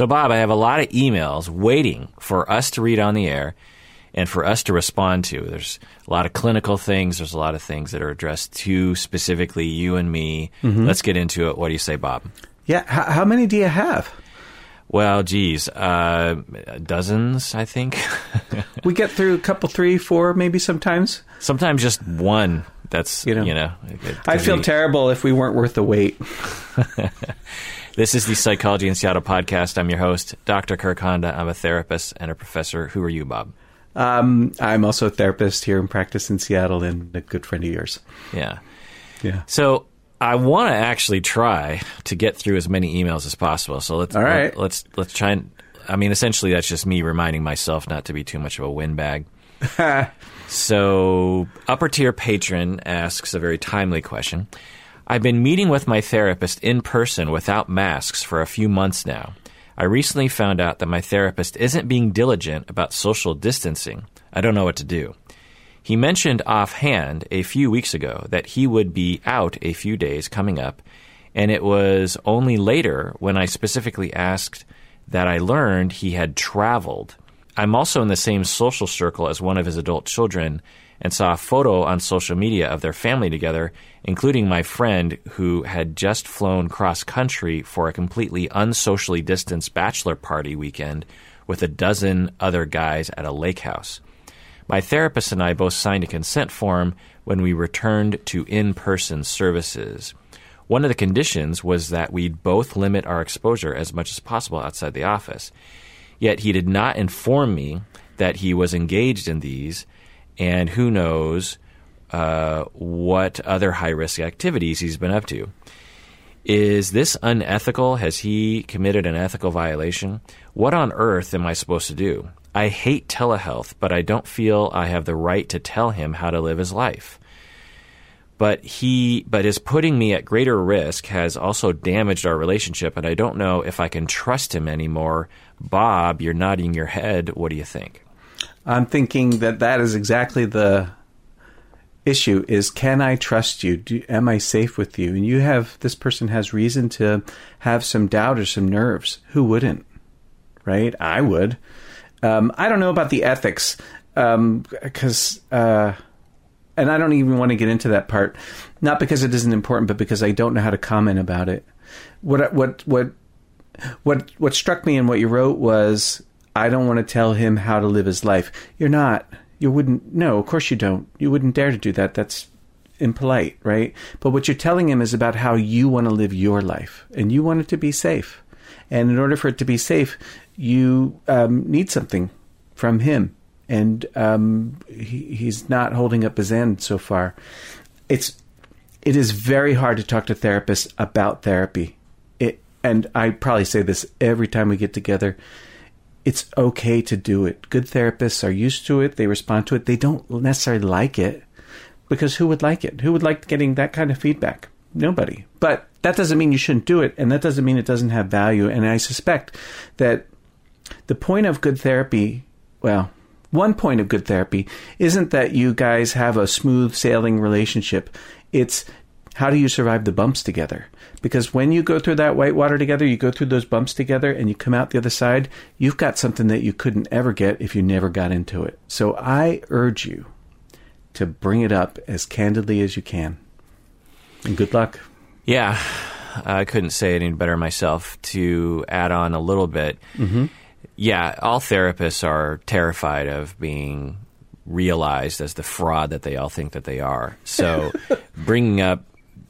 So, Bob, I have a lot of emails waiting for us to read on the air and for us to respond to. There's a lot of clinical things. There's a lot of things that are addressed to specifically you and me. Let's get into it. What do you say, Bob? Yeah. How, how many do you have? Well, geez, uh, dozens, I think. We get through a couple, three, four, maybe sometimes. Sometimes just one. That's you You know. know, it I feel be- terrible if we weren't worth the wait. This is the Psychology in Seattle podcast. I'm your host, Dr. Kirk Honda. I'm a therapist and a professor. Who are you, Bob? Um, I'm also a therapist here in practice in Seattle and a good friend of yours. Yeah. Yeah. So I want to actually try to get through as many emails as possible. So let's All right. let, us let's try and. I mean, essentially, that's just me reminding myself not to be too much of a windbag. So, upper tier patron asks a very timely question. I've been meeting with my therapist in person without masks for a few months now. I recently found out that my therapist isn't being diligent about social distancing. I don't know what to do. He mentioned offhand a few weeks ago that he would be out a few days coming up, and it was only later when I specifically asked that I learned he had traveled. I'm also in the same social circle as one of his adult children and saw a photo on social media of their family together, including my friend who had just flown cross country for a completely unsocially distanced bachelor party weekend with a dozen other guys at a lake house. My therapist and I both signed a consent form when we returned to in person services. One of the conditions was that we'd both limit our exposure as much as possible outside the office. Yet he did not inform me that he was engaged in these, and who knows uh, what other high risk activities he's been up to. Is this unethical? Has he committed an ethical violation? What on earth am I supposed to do? I hate telehealth, but I don't feel I have the right to tell him how to live his life. But he but his putting me at greater risk has also damaged our relationship and I don't know if I can trust him anymore. Bob, you're nodding your head. What do you think? I'm thinking that that is exactly the issue is can I trust you? Do, am I safe with you? And you have this person has reason to have some doubt or some nerves. Who wouldn't? Right? I would. Um, I don't know about the ethics because, uh, and I don't even want to get into that part, not because it isn't important, but because I don't know how to comment about it. What what what what what struck me in what you wrote was I don't want to tell him how to live his life. You're not. You wouldn't. No, of course you don't. You wouldn't dare to do that. That's impolite, right? But what you're telling him is about how you want to live your life, and you want it to be safe. And in order for it to be safe, you um, need something from him, and um, he, he's not holding up his end so far. It's it is very hard to talk to therapists about therapy. It, and I probably say this every time we get together. It's okay to do it. Good therapists are used to it. They respond to it. They don't necessarily like it because who would like it? Who would like getting that kind of feedback? Nobody. But that doesn't mean you shouldn't do it, and that doesn't mean it doesn't have value. And I suspect that the point of good therapy, well, one point of good therapy isn't that you guys have a smooth sailing relationship. It's how do you survive the bumps together? Because when you go through that whitewater together, you go through those bumps together and you come out the other side, you've got something that you couldn't ever get if you never got into it. So I urge you to bring it up as candidly as you can. And good luck. Yeah, I couldn't say it any better myself. To add on a little bit, mm-hmm. yeah, all therapists are terrified of being realized as the fraud that they all think that they are. So, bringing up,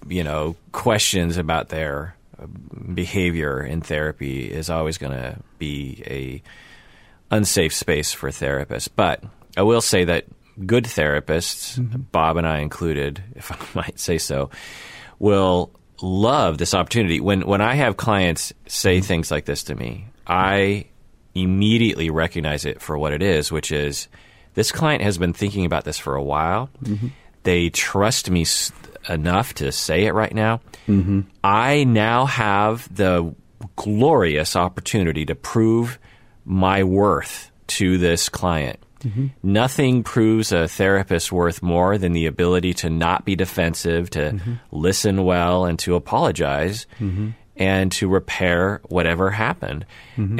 you know, questions about their uh, behavior in therapy is always going to be a unsafe space for therapists. But I will say that good therapists, mm-hmm. Bob and I included, if I might say so, will love this opportunity. When when I have clients say mm-hmm. things like this to me, I immediately recognize it for what it is, which is this client has been thinking about this for a while. Mm-hmm. They trust me enough to say it right now. Mm-hmm. I now have the glorious opportunity to prove my worth to this client. Mm-hmm. Nothing proves a therapist worth more than the ability to not be defensive, to mm-hmm. listen well, and to apologize. and to repair whatever happened.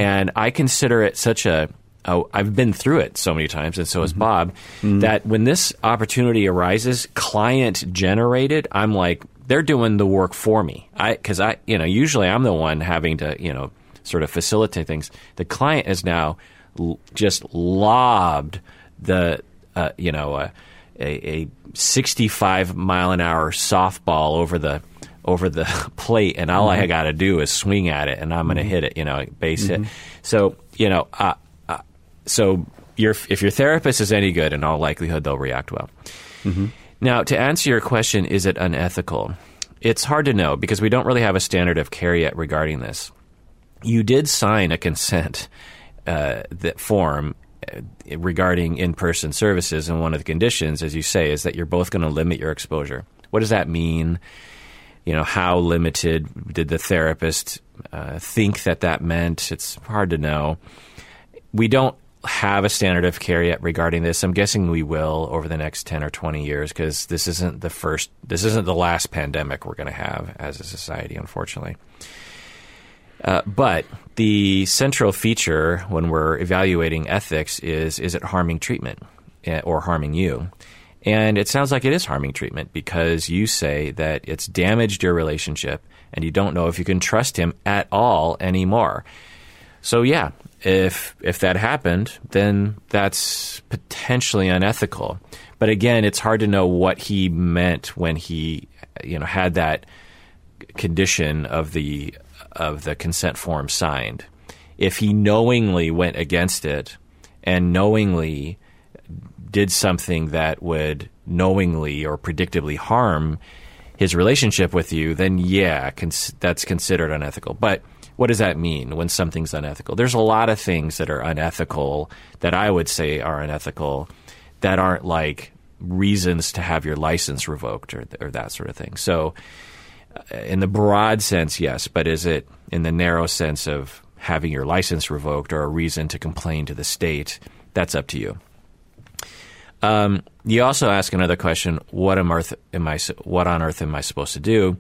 And I consider it such a oh, I've been through it so many times, and so has Bob, that when this opportunity arises, client generated, I'm like, they're doing the work for me. I because I, you know, usually I'm the one having to, you know, sort of facilitate things. The client is now l- just lobbed the, uh, you know, uh, a, a 65 mile an hour softball over the over the plate, and all I got to do is swing at it, and I'm going to hit it, you know, base hit. So, you know, uh, uh, so your if your therapist is any good, in all likelihood, they'll react well. Now, to answer your question, is it unethical? It's hard to know because we don't really have a standard of care yet regarding this. You did sign a consent uh, that form uh, regarding in-person services, and one of the conditions, as you say, is that you're both going to limit your exposure. What does that mean? You know, how limited did the therapist uh, think that that meant? It's hard to know. We don't have a standard of care yet regarding this. I'm guessing we will over the next 10 or 20 years because this isn't the first, this isn't the last pandemic we're going to have as a society, unfortunately. Uh, but the central feature when we're evaluating ethics is is it harming treatment eh, or harming you? And it sounds like it is harming treatment because you say that it's damaged your relationship and you don't know if you can trust him at all anymore. So yeah, if if that happened, then that's potentially unethical. But again, it's hard to know what he meant when he you know had that condition of the of the consent form signed. If he knowingly went against it and knowingly did something that would knowingly or predictably harm his relationship with you, then yeah, cons- that's considered unethical. But what does that mean when something's unethical? There's a lot of things that are unethical that I would say are unethical that aren't like reasons to have your license revoked or, or that sort of thing. So, uh, in the broad sense, yes, but is it in the narrow sense of having your license revoked or a reason to complain to the state? That's up to you. Um, you also ask another question: What am, earth, am I? What on earth am I supposed to do?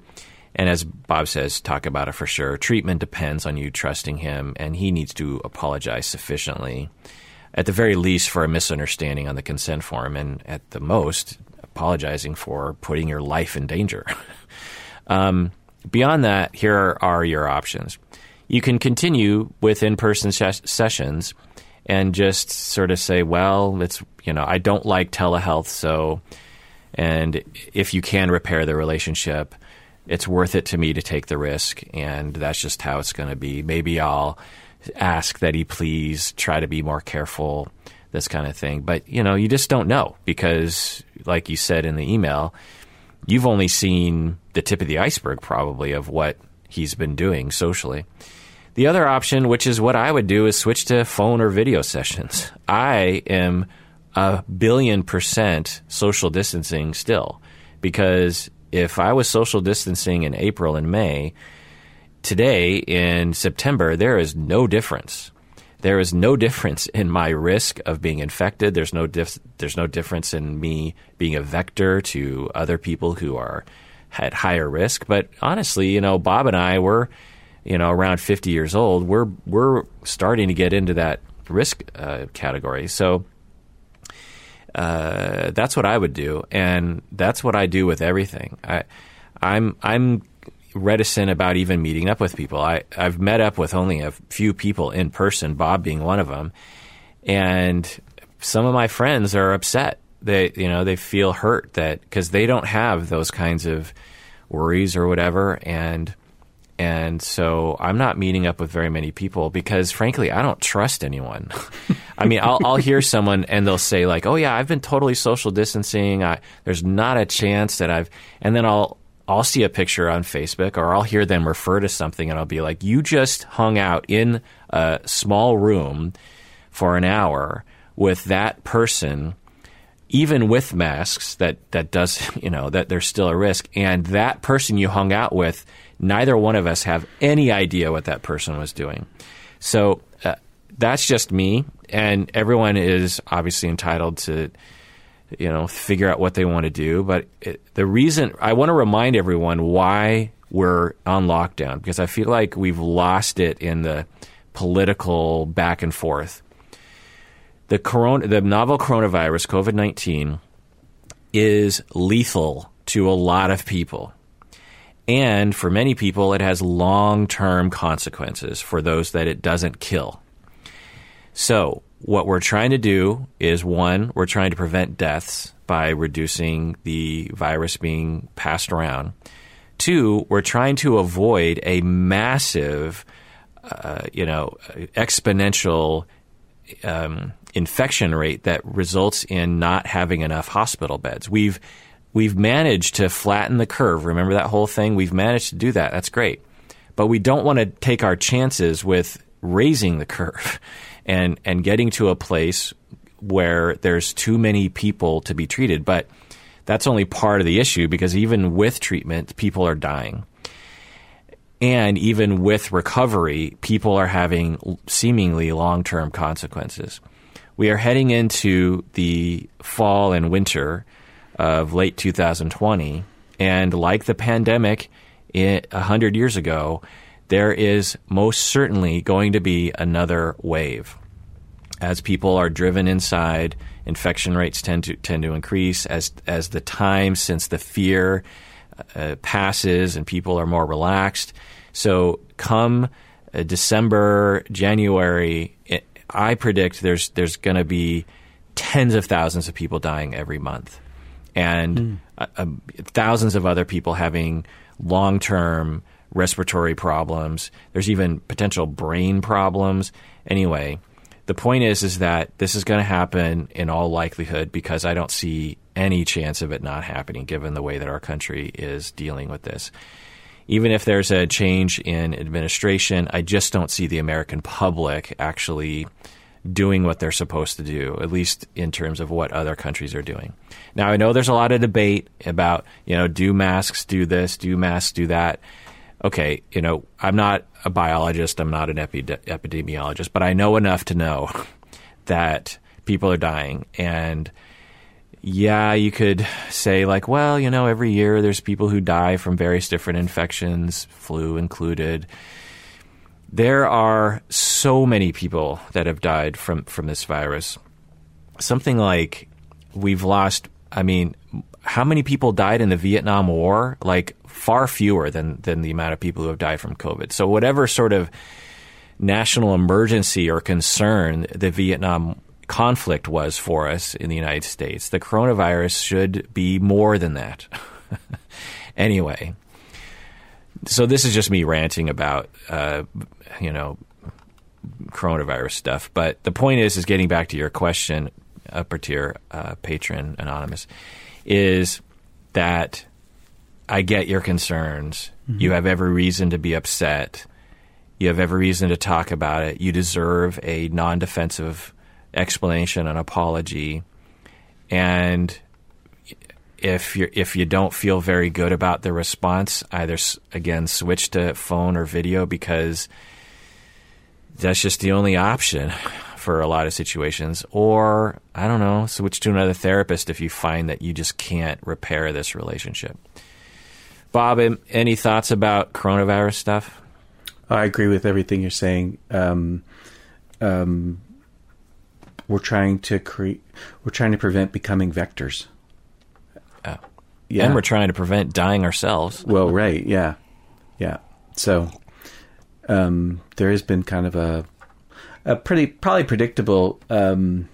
And as Bob says, talk about it for sure. Treatment depends on you trusting him, and he needs to apologize sufficiently, at the very least, for a misunderstanding on the consent form, and at the most, apologizing for putting your life in danger. um, beyond that, here are your options. You can continue with in person ses- sessions and just sort of say, well, it's, you know, I don't like telehealth, so, and if you can repair the relationship, it's worth it to me to take the risk, and that's just how it's going to be. Maybe I'll ask that he please try to be more careful, this kind of thing. But, you know, you just don't know because, like you said in the email, you've only seen the tip of the iceberg, probably, of what he's been doing socially. The other option, which is what I would do, is switch to phone or video sessions. I am a billion percent social distancing still because if I was social distancing in April and May, today in September, there is no difference. There is no difference in my risk of being infected. There's no dif- there's no difference in me being a vector to other people who are at higher risk. But honestly, you know, Bob and I were, you know, around 50 years old. We're we're starting to get into that risk uh, category. So uh, that's what I would do, and that's what I do with everything. I, I'm I'm reticent about even meeting up with people. I I've met up with only a few people in person, Bob being one of them, and some of my friends are upset. They you know they feel hurt that because they don't have those kinds of worries or whatever, and and so I'm not meeting up with very many people because, frankly, I don't trust anyone. I mean, I'll, I'll, hear someone and they'll say like, "Oh yeah, I've been totally social distancing. I, there's not a chance that I've," and then I'll I'll see a picture on Facebook or I'll hear them refer to something and I'll be like, "You just hung out in a small room for an hour with that person." even with masks that that does you know that there's still a risk and that person you hung out with neither one of us have any idea what that person was doing so uh, that's just me and everyone is obviously entitled to you know figure out what they want to do but it, the reason i want to remind everyone why we're on lockdown because I feel like we've lost it in the political back and forth. The corona, the novel coronavirus, COVID nineteen, is lethal to a lot of people. And for many people, it has long term consequences for those that it doesn't kill. So, what we're trying to do is one, we're trying to prevent deaths by reducing the virus being passed around. Two, we're trying to avoid a massive, uh, you know, exponential um, infection rate that results in not having enough hospital beds. We've we've managed to flatten the curve. Remember that whole thing? We've managed to do that. That's great. But we don't want to take our chances with raising the curve and and getting to a place where there's too many people to be treated. But that's only part of the issue because even with treatment, people are dying. And even with recovery, people are having seemingly long term consequences. We are heading into the fall and winter of late 2020. And like the pandemic a 100 years ago, there is most certainly going to be another wave. As people are driven inside, infection rates tend to tend to increase as as the time since the fear uh, passes and people are more relaxed. So come uh, December, January, it, I predict there's there's going to be tens of thousands of people dying every month, and mm. uh, uh, thousands of other people having long term respiratory problems. There's even potential brain problems. Anyway, the point is is that this is going to happen in all likelihood because I don't see any chance of it not happening given the way that our country is dealing with this. Even if there's a change in administration, I just don't see the American public actually doing what they're supposed to do, at least in terms of what other countries are doing. Now, I know there's a lot of debate about, you know, do masks do this, do masks do that okay, you know, I'm not a biologist, I'm not an epi- epidemiologist, but I know enough to know that people are dying. And yeah, you could say, like, well, you know, every year there's people who die from various different infections, flu included. There are so many people that have died from, from this virus. Something like we've lost, I mean, how many people died in the Vietnam War? Like far fewer than than the amount of people who have died from COVID. So whatever sort of national emergency or concern the Vietnam conflict was for us in the United States, the coronavirus should be more than that. anyway, so this is just me ranting about uh, you know coronavirus stuff. But the point is, is getting back to your question, upper tier uh, patron anonymous, is that I get your concerns. Mm-hmm. You have every reason to be upset. You have every reason to talk about it. You deserve a non defensive explanation, an apology. And if you if you don't feel very good about the response, either again switch to phone or video because that's just the only option for a lot of situations. Or I don't know, switch to another therapist if you find that you just can't repair this relationship. Bob, any thoughts about coronavirus stuff? I agree with everything you're saying. Um, um, we're trying to create. We're trying to prevent becoming vectors. Oh. Yeah, and we're trying to prevent dying ourselves. Well, right, yeah, yeah. So um, there has been kind of a a pretty probably predictable um,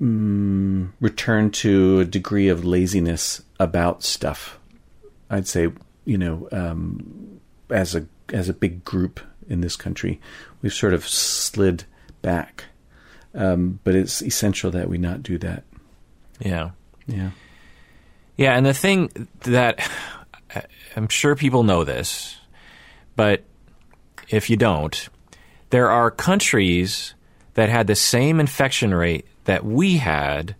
mm, return to a degree of laziness about stuff. I'd say, you know, um, as a as a big group in this country, we've sort of slid back. Um, but it's essential that we not do that. Yeah. Yeah. Yeah, and the thing that I'm sure people know this, but if you don't, there are countries that had the same infection rate that we had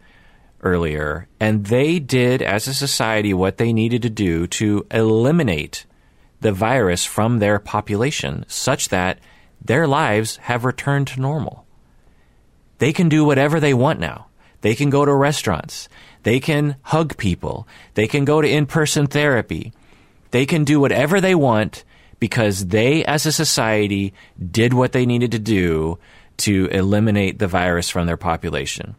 earlier, and they did, as a society, what they needed to do to eliminate the virus from their population such that their lives have returned to normal. They can do whatever they want now. They can go to restaurants. They can hug people. They can go to in person therapy. They can do whatever they want because they, as a society, did what they needed to do to eliminate the virus from their population.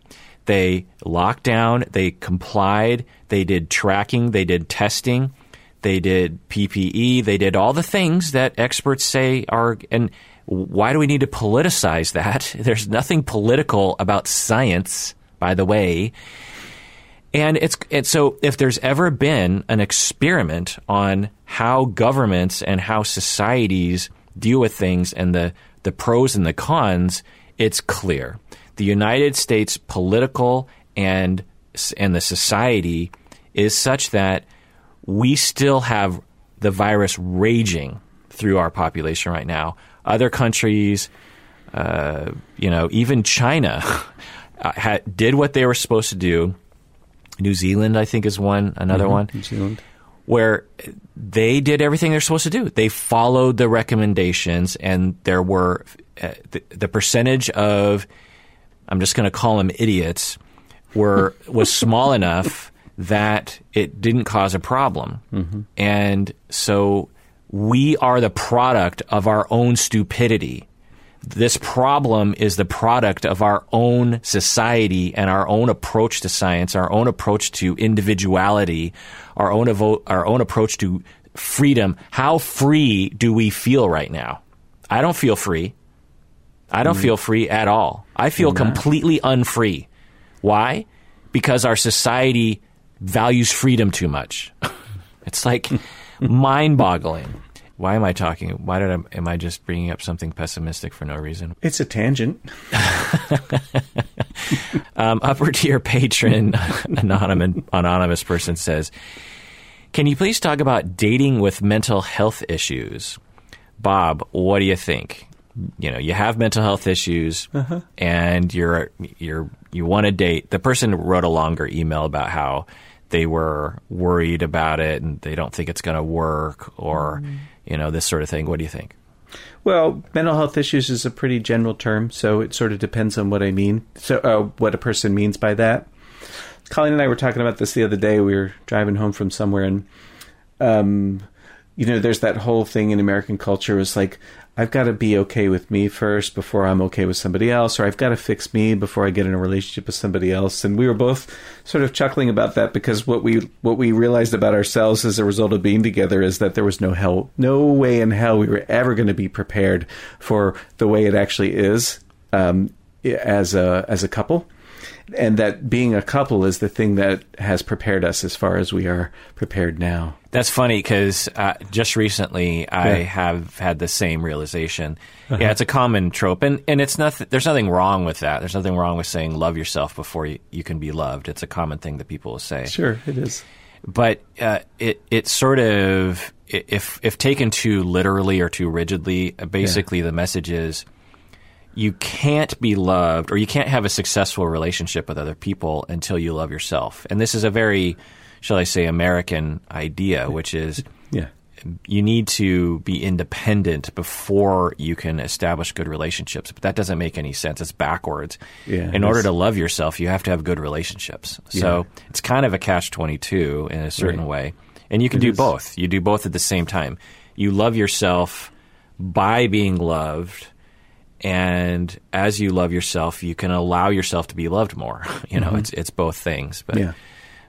They locked down, they complied, they did tracking, they did testing, they did PPE, they did all the things that experts say are. And why do we need to politicize that? There's nothing political about science, by the way. And it's, it's so if there's ever been an experiment on how governments and how societies deal with things and the, the pros and the cons, it's clear. The United States political and and the society is such that we still have the virus raging through our population right now. Other countries, uh, you know, even China, uh, had, did what they were supposed to do New Zealand, I think, is one. Another Mhm, one New Zealand. where they did everything they're supposed to do. They followed the recommendations, and there were uh, the, the percentage of I'm just going to call them idiots were was small enough that it didn't cause a problem, and so we are the product of our own stupidity this problem is the product of our own society and our own approach to science, our own approach to individuality, our own evo- our own approach to freedom. How free do we feel right now? I don't feel free. I don't feel free at all. I feel completely unfree. Why? Because our society values freedom too much. it's like mind-boggling. Why am I talking? Why did I, am I just bringing up something pessimistic for no reason? It's a tangent. Um, upper tier patron, anonymous, anonymous person says, Can you please talk about dating with mental health issues? Bob, what do you think? You know, you have mental health issues and you're, you're, you want to date. The person wrote a longer email about how they were worried about it and they don't think it's going to work or, you know, this sort of thing. What do you think? Well, mental health issues is a pretty general term, so it sort of depends on what I mean. So, uh, what a person means by that. Colleen and I were talking about this the other day. We were driving home from somewhere, and um, you know, there's that whole thing in American culture is like, I've got to be okay with me first before I'm okay with somebody else, or I've got to fix me before I get in a relationship with somebody else. And we were both sort of chuckling about that because what we what we realized about ourselves as a result of being together is that there was no hell, no way in hell we were ever going to be prepared for the way it actually is um, as a as a couple and that being a couple is the thing that has prepared us as far as we are prepared now. That's funny because uh, just recently I Yeah. have had the same realization. Yeah, it's a common trope, and, and it's nothing. There's nothing wrong with that. There's nothing wrong with saying love yourself before you, you can be loved. It's a common thing that people will say. Sure, it is. But uh, it it sort of if if taken too literally or too rigidly, uh, basically the message is you can't be loved or you can't have a successful relationship with other people until you love yourself. And this is a very, shall I say, American idea, which is Yeah. you need to be independent before you can establish good relationships. But that doesn't make any sense. It's backwards. Yeah, In order to love yourself, you have to have good relationships. So it's kind of a catch 22 in a certain Right. way. And you can It do is. both. You do both at the same time. You love yourself by being loved. And as you love yourself, you can allow yourself to be loved more. You know, it's it's both things. But Mm-hmm. Yeah.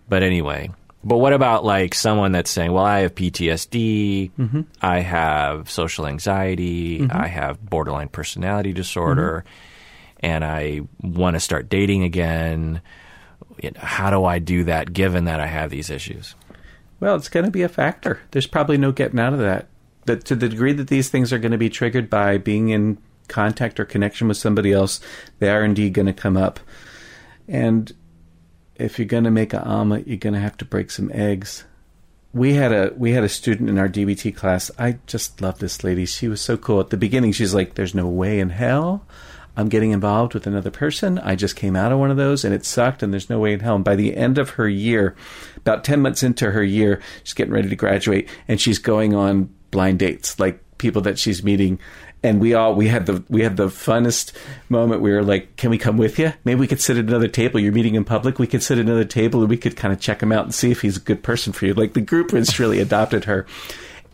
but anyway, but what about like someone that's saying, "Well, I have PTSD, Mm-hmm. I have social anxiety, I have borderline personality disorder, Mm-hmm. and I want to start dating again." How do I do that given that I have these issues? Well, it's going to be a factor. There's probably no getting out of that. That to the degree that these things are going to be triggered by being in contact or connection with somebody else, they are indeed going to come up. And if you're going to make an omelet, you're going to have to break some eggs. We had a we had a student in our DBT class. I just love this lady. She was so cool. At the beginning, she's like, "There's no way in hell I'm getting involved with another person. I just came out of one of those and it sucked, and there's no way in hell." And by the end of her year, about 10 months into her year, she's getting ready to graduate and she's going on blind dates, like people that she's meeting. And we all we had the we had the funnest moment. We were like, "Can we come with you? Maybe we could sit at another table. You're meeting in public. We could sit at another table, and we could kind of check him out and see if he's a good person for you." Like the group has really adopted her,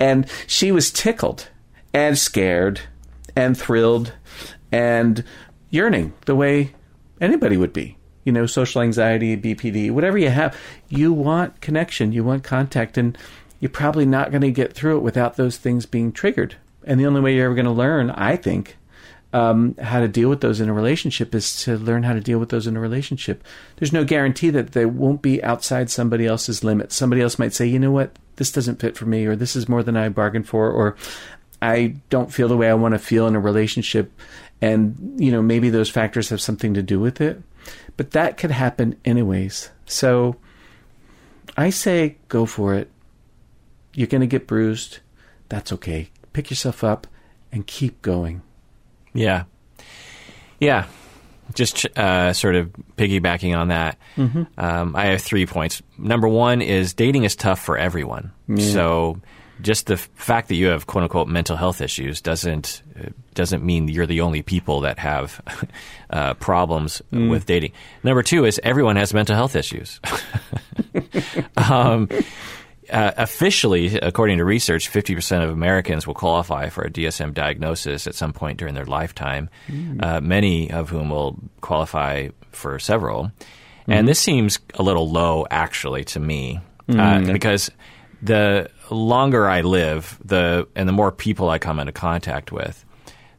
and she was tickled and scared and thrilled and yearning the way anybody would be. You know, social anxiety, BPD, whatever you have, you want connection, you want contact, and you're probably not going to get through it without those things being triggered. And the only way you're ever going to learn, I think, um, how to deal with those in a relationship is to learn how to deal with those in a relationship. There's no guarantee that they won't be outside somebody else's limits. Somebody else might say, you know what, this doesn't fit for me, or this is more than I bargained for, or I don't feel the way I want to feel in a relationship. And, you know, maybe those factors have something to do with it. But that could happen anyways. So I say go for it. You're going to get bruised. That's okay pick yourself up and keep going. Yeah. Yeah. Just uh, sort of piggybacking on that, mm-hmm. um, I have three points. Number one is dating is tough for everyone. Yeah. So just the fact that you have quote unquote mental health issues doesn't doesn't mean you're the only people that have uh, problems mm. with dating. Number two is everyone has mental health issues. um, uh, officially, according to research, 50% of Americans will qualify for a DSM diagnosis at some point during their lifetime, mm. uh, many of whom will qualify for several. Mm. And this seems a little low, actually, to me, uh, mm. because the longer I live, the and the more people I come into contact with,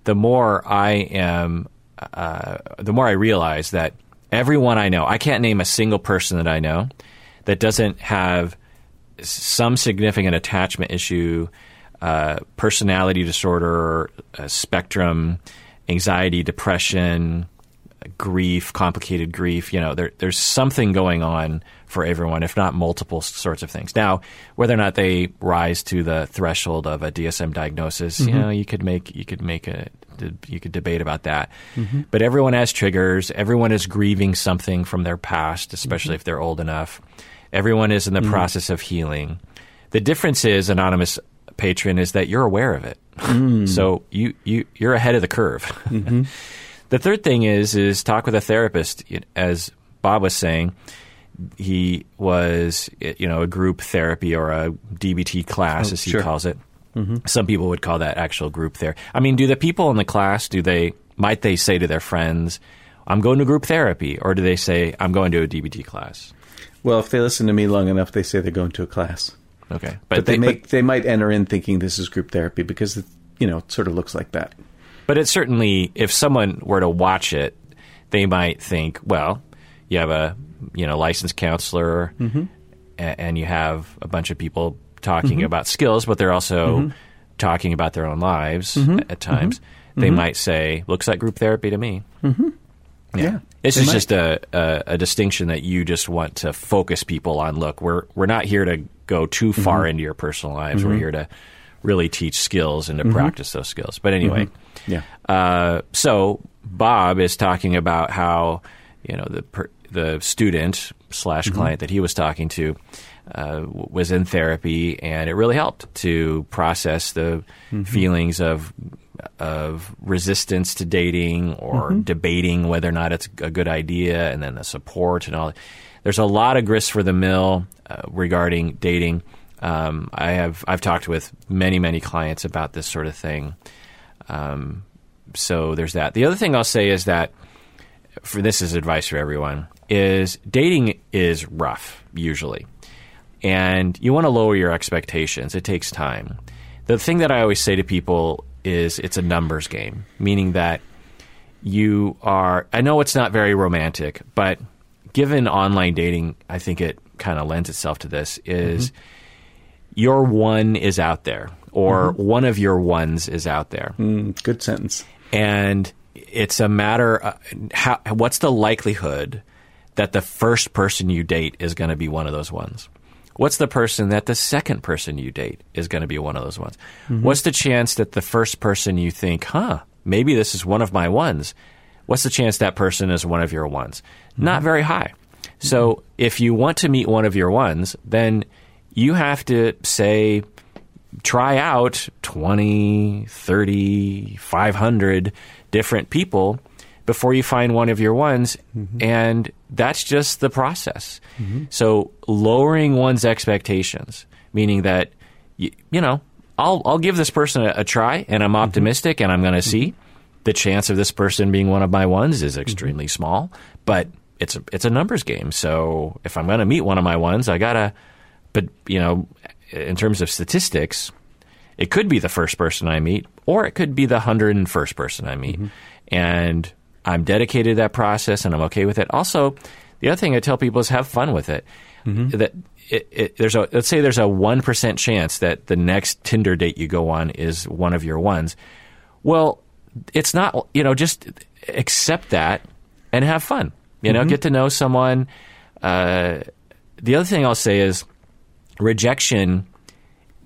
the more I am, uh, the more I realize that everyone I know, I can't name a single person that I know that doesn't have some significant attachment issue, uh, personality disorder, uh, spectrum, anxiety, depression, grief, complicated grief. You know, there, there's something going on for everyone, if not multiple sorts of things. Now, whether or not they rise to the threshold of a DSM diagnosis, mm-hmm. you know, you could make you could make a you could debate about that. Mm-hmm. But everyone has triggers. Everyone is grieving something from their past, especially mm-hmm. if they're old enough. Everyone is in the mm. process of healing. The difference is, anonymous patron, is that you're aware of it. Mm. so you, you, you're ahead of the curve. Mm-hmm. the third thing is, is talk with a therapist. As Bob was saying, he was, you know, a group therapy or a DBT class, oh, as he sure. calls it. Mm-hmm. Some people would call that actual group therapy. I mean, do the people in the class, do they, might they say to their friends, I'm going to group therapy, or do they say, I'm going to a DBT class? Well, if they listen to me long enough, they say they're going to a class. Okay, but, but they, they make but, they might enter in thinking this is group therapy because it, you know it sort of looks like that. But it certainly, if someone were to watch it, they might think, well, you have a you know licensed counselor, mm-hmm. and, and, you have a bunch of people talking mm-hmm. about skills, but they're also mm-hmm. talking about their own lives mm-hmm. at times. Mm-hmm. They mm-hmm. might say, "Looks like group therapy to me." Yeah. yeah. This is just a, a, a, distinction that you just want to focus people on. Look, we're we're not here to go too far mm-hmm. into your personal lives. Mm-hmm. We're here to really teach skills and to mm-hmm. practice those skills. But anyway, mm-hmm. yeah. Uh, so Bob is talking about how you know the per, the student slash mm-hmm. client that he was talking to uh, was in therapy, and it really helped to process the mm-hmm. feelings of of resistance to dating or mm-hmm. debating whether or not it's a good idea, and then the support and all. There's a lot of grist for the mill uh, regarding dating. Um, I have I've talked with many many clients about this sort of thing. Um, so there's that. The other thing I'll say is that for this is advice for everyone is dating is rough usually, and you want to lower your expectations. It takes time. The thing that I always say to people is it's a numbers game, meaning that you are. I know it's not very romantic, but given online dating, I think it kind of lends itself to this. Is mm-hmm. your one is out there, or mm-hmm. one of your ones is out there? Mm, good sentence. And it's a matter. Of how, what's the likelihood that the first person you date is going to be one of those ones? What's the person that the second person you date is going to be one of those ones? Mm-hmm. What's the chance that the first person you think, huh, maybe this is one of my ones? What's the chance that person is one of your ones? Mm-hmm. Not very high. So mm-hmm. if you want to meet one of your ones, then you have to say try out 20, 30, 500 different people before you find one of your ones. Mm-hmm. And that's just the process. Mm-hmm. So lowering one's expectations, meaning that, you, you know, I'll, I'll give this person a, a try and I'm mm-hmm. optimistic and I'm going to see. The chance of this person being one of my ones is extremely small, but it's a, it's a numbers game. So if I'm going to meet one of my ones, I gotta. But you know, in terms of statistics, it could be the first person I meet, or it could be the hundred and first person I meet, and I'm dedicated to that process, and I'm okay with it. Also, the other thing I tell people is have fun with it. That it, it, there's a let's say there's a one percent chance that the next Tinder date you go on is one of your ones. Well, it's not. You know, just accept that and have fun. You know, get to know someone. Uh, the other thing I'll say is rejection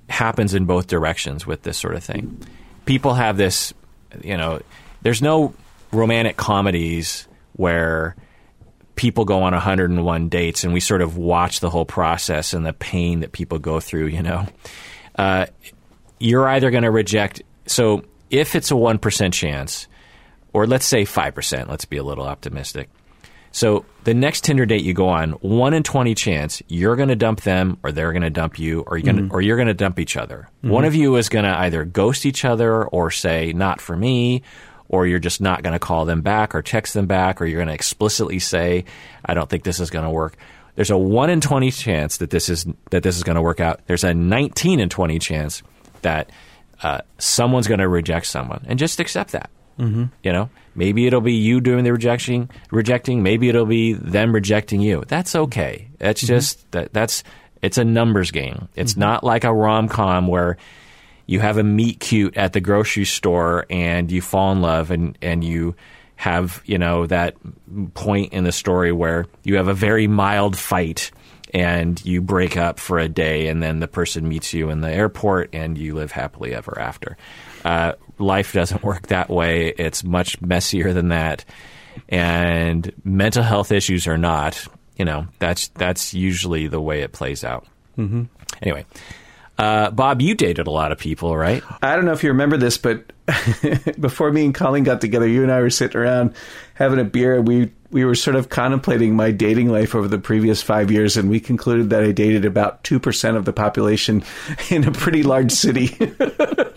happens in both directions with this sort of thing. People have this, you know, there's no romantic comedies where people go on 101 dates and we sort of watch the whole process and the pain that people go through, you know. Uh, you're either going to reject. So if it's a 1% chance, or let's say 5%, let's be a little optimistic. So the next Tinder date you go on, one in twenty chance you're going to dump them, or they're going to dump you, or you're going to, or you're going to dump each other. One of you is going to either ghost each other, or say not for me, or you're just not going to call them back, or text them back, or you're going to explicitly say, I don't think this is going to work. There's a one in twenty chance that this is that this is going to work out. There's a nineteen in twenty chance that uh, someone's going to reject someone, and just accept that. Mm-hmm. You know, maybe it'll be you doing the rejecting, rejecting. Maybe it'll be them rejecting you. That's okay. That's just that. That's it's a numbers game. It's not like a rom com where you have a meet cute at the grocery store and you fall in love and and you have you know that point in the story where you have a very mild fight and you break up for a day and then the person meets you in the airport and you live happily ever after. Uh, life doesn't work that way. It's much messier than that. And mental health issues are not, you know, that's that's usually the way it plays out. Mm-hmm. Anyway, uh, Bob, you dated a lot of people, right? I don't know if you remember this, but before me and Colleen got together, you and I were sitting around having a beer, and we we were sort of contemplating my dating life over the previous five years, and we concluded that I dated about two percent of the population in a pretty large city.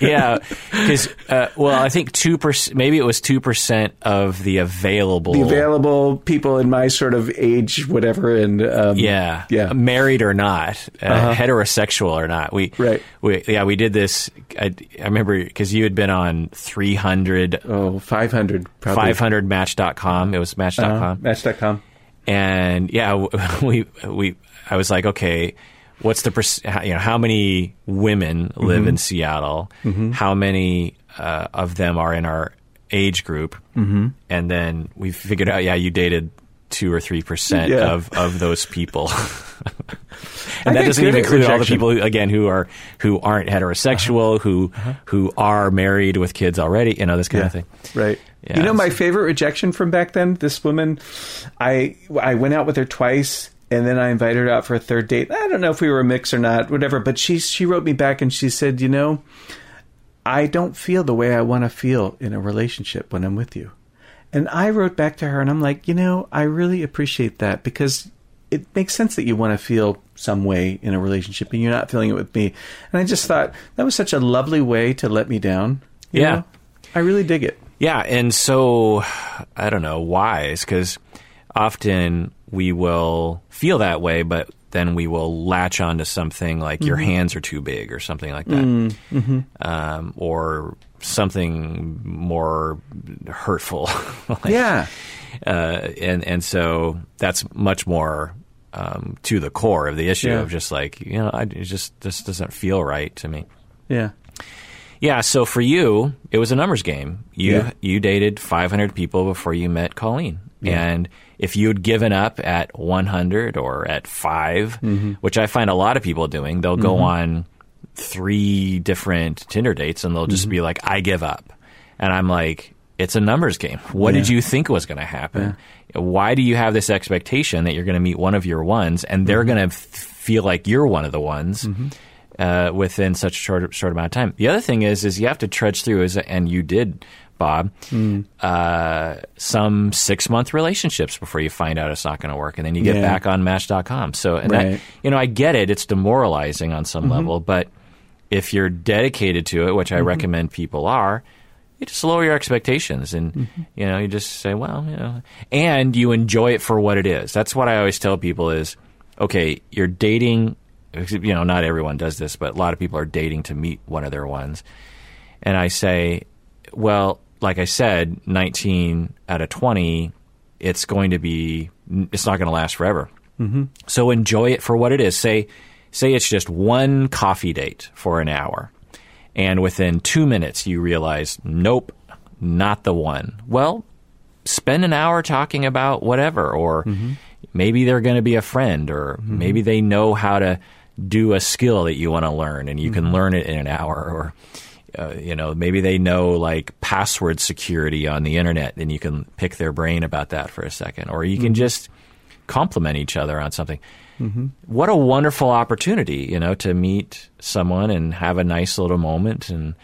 yeah, because uh, well, I think two percent. Maybe it was two percent of the available. the available people in my sort of age, whatever, and um, Yeah, yeah, married or not, uh, Uh-huh. heterosexual or not. We Right. We yeah, we did this. I, I remember because you had been on 300, oh, 500, probably. 500 Match.com. It was Match.com. Uh, Match.com. and yeah, we we I was like, okay, what's the you know how many women live in Seattle? How many uh, of them are in our age group? Mm-hmm. And then we figured out, yeah, you dated two or three percent Yeah. of of those people. I and that doesn't even include all the people who, again who are who aren't heterosexual, who who are married with kids already, you know, this kind of thing. Right. Yeah, you know my favorite rejection from back then? This woman, I I went out with her twice and then I invited her out for a third date. I don't know if we were a mix or not, whatever, but she she wrote me back and she said, "You know, I don't feel the way I want to feel in a relationship when I'm with you." And I wrote back to her and I'm like, "You know, I really appreciate that because it makes sense that you want to feel some way in a relationship and you're not feeling it with me." And I just thought that was such a lovely way to let me down. Yeah. know? I really dig it. Yeah, and so I don't know wise because often we will feel that way, but then we will latch onto something like your hands are too big or something like that, um, or something more hurtful. Like, Yeah. uh, and and so that's much more um, to the core of the issue Yeah. of just like you know, I, just this doesn't feel right to me. Yeah. Yeah, so for you, it was a numbers game. You Yeah. you dated 500 people before you met Colleen. And if you had given up at 100 or at 5, Mm-hmm. which I find a lot of people doing, they'll go on three different Tinder dates and they'll just Mm-hmm. be like I give up. And I'm like it's a numbers game. What did you think was going to happen? Why do you have this expectation that you're going to meet one of your ones and they're Mm-hmm. going to f- feel like you're one of the ones. Uh, within such a short short amount of time. The other thing is, is you have to trudge through, is and you did, Bob, hmm. uh, some six month relationships before you find out it's not going to work, and then you get Yeah. back on Match.com. So, and Right. you know, I get it; it's demoralizing on some mm-hmm. level, but if you're dedicated to it, which I mm-hmm. recommend people are, you just lower your expectations and mm-hmm. you know you just say well you know and you enjoy it for what it is that's what i always tell people is okay you're dating you know not everyone does this but a lot of people are dating to meet one of their ones and i say well like i said 19 out of 20 it's going to be it's not going to last forever. Mm-hmm. So enjoy it for what it is. Say, say it's just one coffee date for an hour, and within two minutes you realize, nope, not the one. Well, spend an hour talking about whatever, or mm-hmm. maybe they're going to be a friend, or mm-hmm. maybe they know how to do a skill that you want to learn, and you can learn it in an hour, or uh, you know, maybe they know like password security on the internet, and you can pick their brain about that for a second, or you can just compliment each other on something. What a wonderful opportunity, you know, to meet someone and have a nice little moment, and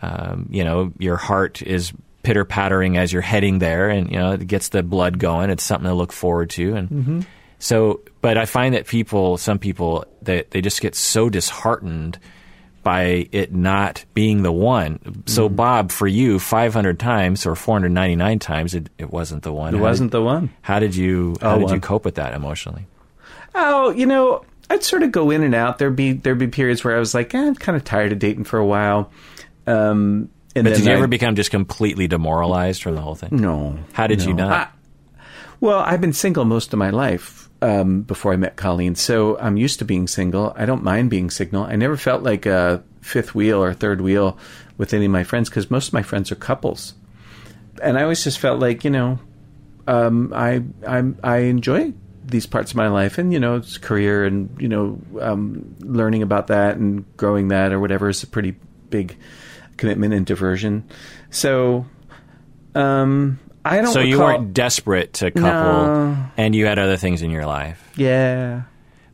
um, you know, your heart is pitter pattering as you're heading there, and you know, it gets the blood going. It's something to look forward to, and so. But I find that people, some people, they they just get so disheartened by it not being the one. So, Bob, for you, 500 times or 499 times, it, it wasn't the one. It How wasn't Did, the one. how did you how Oh, did you cope with that emotionally? Oh, you know, I'd sort of go in and out. There'd be there'd be periods where I was like, eh, I'm kind of tired of dating for a while. Um, and But did you I- ever become just completely demoralized from the whole thing? No. How did you not? I- well, I've been single most of my life um, before I met Colleen, so I'm used to being single. I don't mind being single. I never felt like a fifth wheel or third wheel with any of my friends because most of my friends are couples, and I always just felt like you know, um, I I I enjoy these parts of my life, and you know, it's career and you know, um, learning about that and growing that or whatever is a pretty big commitment and diversion. So. Um, I don't. so you weren't desperate to couple, No. and you had other things in your life. Yeah.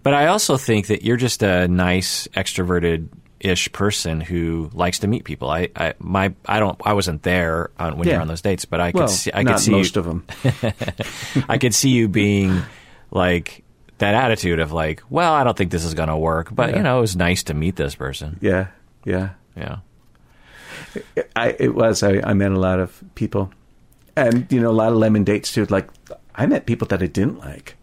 But I also think that you're just a nice, extroverted ish person who likes to meet people. I, I my I don't I wasn't there on, when you Yeah. were on those dates, but I Well, could see I could see most you, of them. I could see you being like that attitude of like, well, I don't think this is going to work, but Yeah. you know, it was nice to meet this person. Yeah. Yeah. Yeah. I it was. I, I met a lot of people, and you know, a lot of lemon dates too. Like I met people that I didn't like.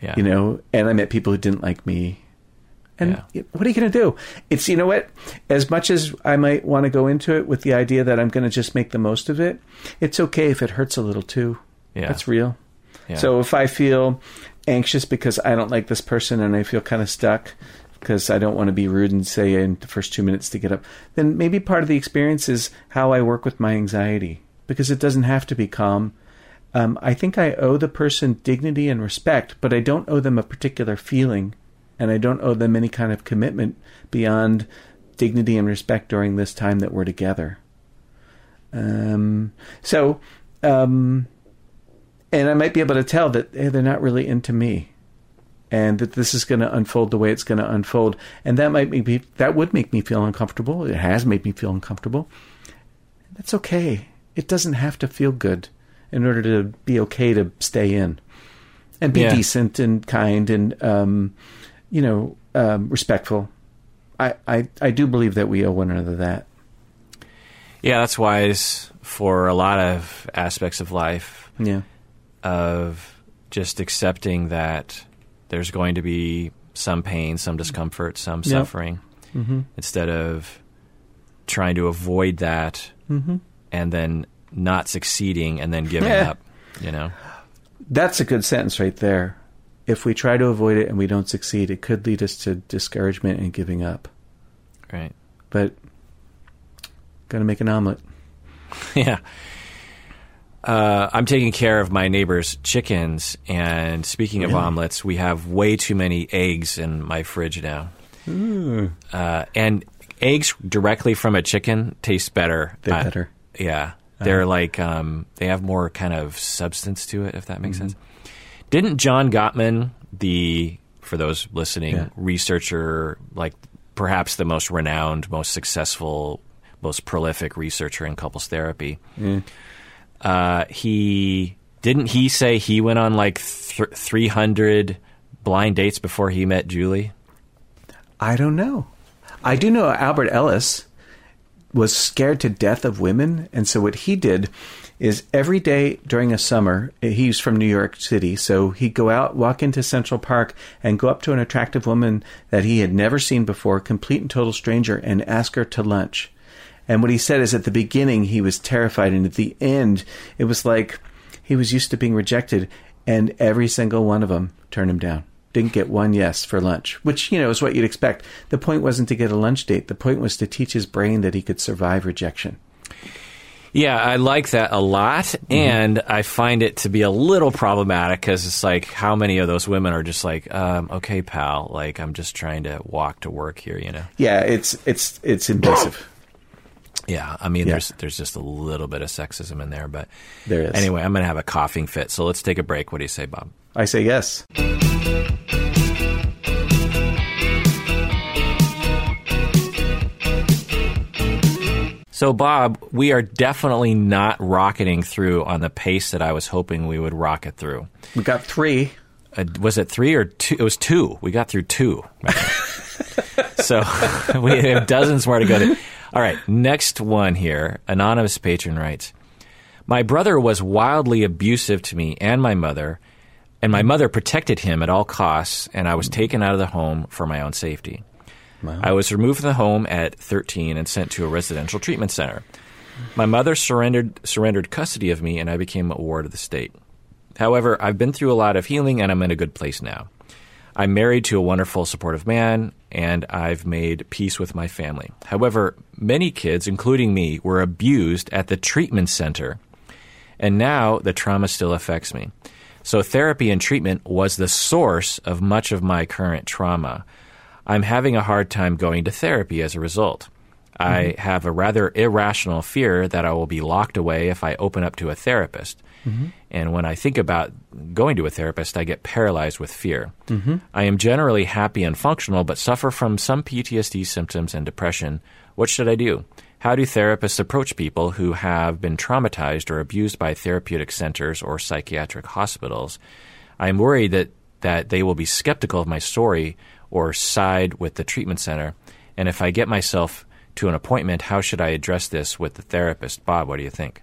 Yeah. You know, and I met people who didn't like me. And Yeah. what are you going to do? It's you know what. As much as I might want to go into it with the idea that I'm going to just make the most of it, it's okay if it hurts a little too. Yeah. That's real. Yeah. So if I feel anxious because I don't like this person and I feel kind of stuck because I don't want to be rude and say in the first two minutes to get up, then maybe part of the experience is how I work with my anxiety because it doesn't have to be calm. Um, I think I owe the person dignity and respect, but I don't owe them a particular feeling and I don't owe them any kind of commitment beyond dignity and respect during this time that we're together. Um, so, um, and I might be able to tell that hey, they're not really into me, and that this is going to unfold the way it's going to unfold, and that might make me that would make me feel uncomfortable. It has made me feel uncomfortable. That's okay. It doesn't have to feel good in order to be okay to stay in, and be Yeah. decent and kind and um, you know um, respectful. I, I I do believe that we owe one another that. Yeah, that's wise for a lot of aspects of life Yeah. of just accepting that there's going to be some pain, some discomfort, some Yep. suffering, Mm-hmm. instead of trying to avoid that Mm-hmm. And then not succeeding and then giving Yeah. up. You know, That's a good sentence right there. If we try to avoid it and we don't succeed, it could lead us to discouragement and giving up. right? But got to make an omelet. yeah. Uh, I'm taking care of my neighbor's chickens, and speaking of omelets, we have way too many eggs in my fridge now. Uh, and eggs directly from a chicken taste better. They're Uh, better. Yeah, they're like um, they have more kind of substance to it, if that makes Mm-hmm. sense. Didn't John Gottman, the for those listening, Yeah. researcher, like perhaps the most renowned, most successful, most prolific researcher in couples therapy. Uh, he didn't he say he went on like th- 300 blind dates before he met Julie? I don't know. I do know Albert Ellis was scared to death of women, and so what he did is every day during a summer, he's from New York City, so he'd go out, walk into Central Park, and go up to an attractive woman that he had never seen before, complete and total stranger, and ask her to lunch. And what he said is at the beginning he was terrified, and at the end it was like he was used to being rejected, and every single one of them turned him down. Didn't get one yes for lunch, which you know is what you'd expect. The point wasn't to get a lunch date. The point was to teach his brain that he could survive rejection. Yeah, I like that a lot, and I find it to be a little problematic because it's like how many of those women are just like, um, "Okay, pal, like I'm just trying to walk to work here," you know? Yeah, it's it's it's invasive. Yeah, I mean, Yeah. there's there's just a little bit of sexism in there, but There is. Anyway, I'm gonna have a coughing fit, so let's take a break. What do you say, Bob? I say yes. So, Bob, we are definitely not rocketing through on the pace that I was hoping we would rocket through. We got three. Uh, was it three or two? It was two. We got through two. so we have dozens more to go to. All right, next one here. Anonymous patron writes My brother was wildly abusive to me and my mother, and my mother protected him at all costs, and I was taken out of the home for my own safety. I was removed from the home at 13 and sent to a residential treatment center. My mother surrendered surrendered custody of me, and I became a ward of the state. However, I've been through a lot of healing, and I'm in a good place now. I'm married to a wonderful, supportive man, and I've made peace with my family. However, many kids, including me, were abused at the treatment center, and now the trauma still affects me. So, therapy and treatment was the source of much of my current trauma. I'm having a hard time going to therapy as a result. I mm-hmm. have a rather irrational fear that I will be locked away if I open up to a therapist. Mm-hmm. And when I think about going to a therapist, I get paralyzed with fear. Mm-hmm. I am generally happy and functional, but suffer from some PTSD symptoms and depression. What should I do? How do therapists approach people who have been traumatized or abused by therapeutic centers or psychiatric hospitals? I am worried that, that they will be skeptical of my story or side with the treatment center. And if I get myself to an appointment, how should I address this with the therapist? Bob, what do you think?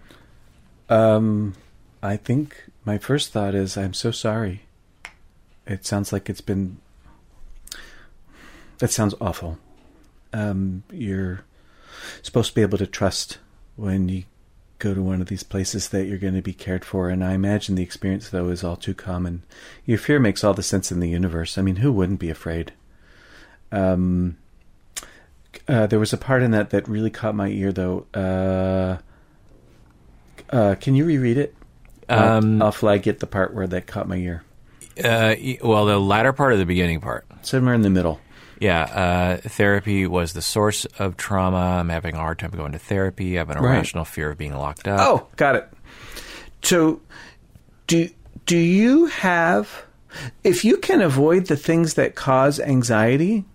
Um, I think my first thought is I'm so sorry. It sounds like it's been. That sounds awful. Um, you're supposed to be able to trust when you go to one of these places that you're going to be cared for, and I imagine the experience though is all too common. Your fear makes all the sense in the universe. I mean, who wouldn't be afraid? Um, uh, there was a part in that that really caught my ear though. Uh, uh, can you reread it? I'll- Um, I'll flag it the part where that caught my ear. Uh, well, the latter part of the beginning part? Somewhere in the middle. Yeah, uh, therapy was the source of trauma. I'm having a hard time going to therapy. I have an Right. irrational fear of being locked up. Oh, got it. So, do do you have? If you can avoid the things that cause anxiety,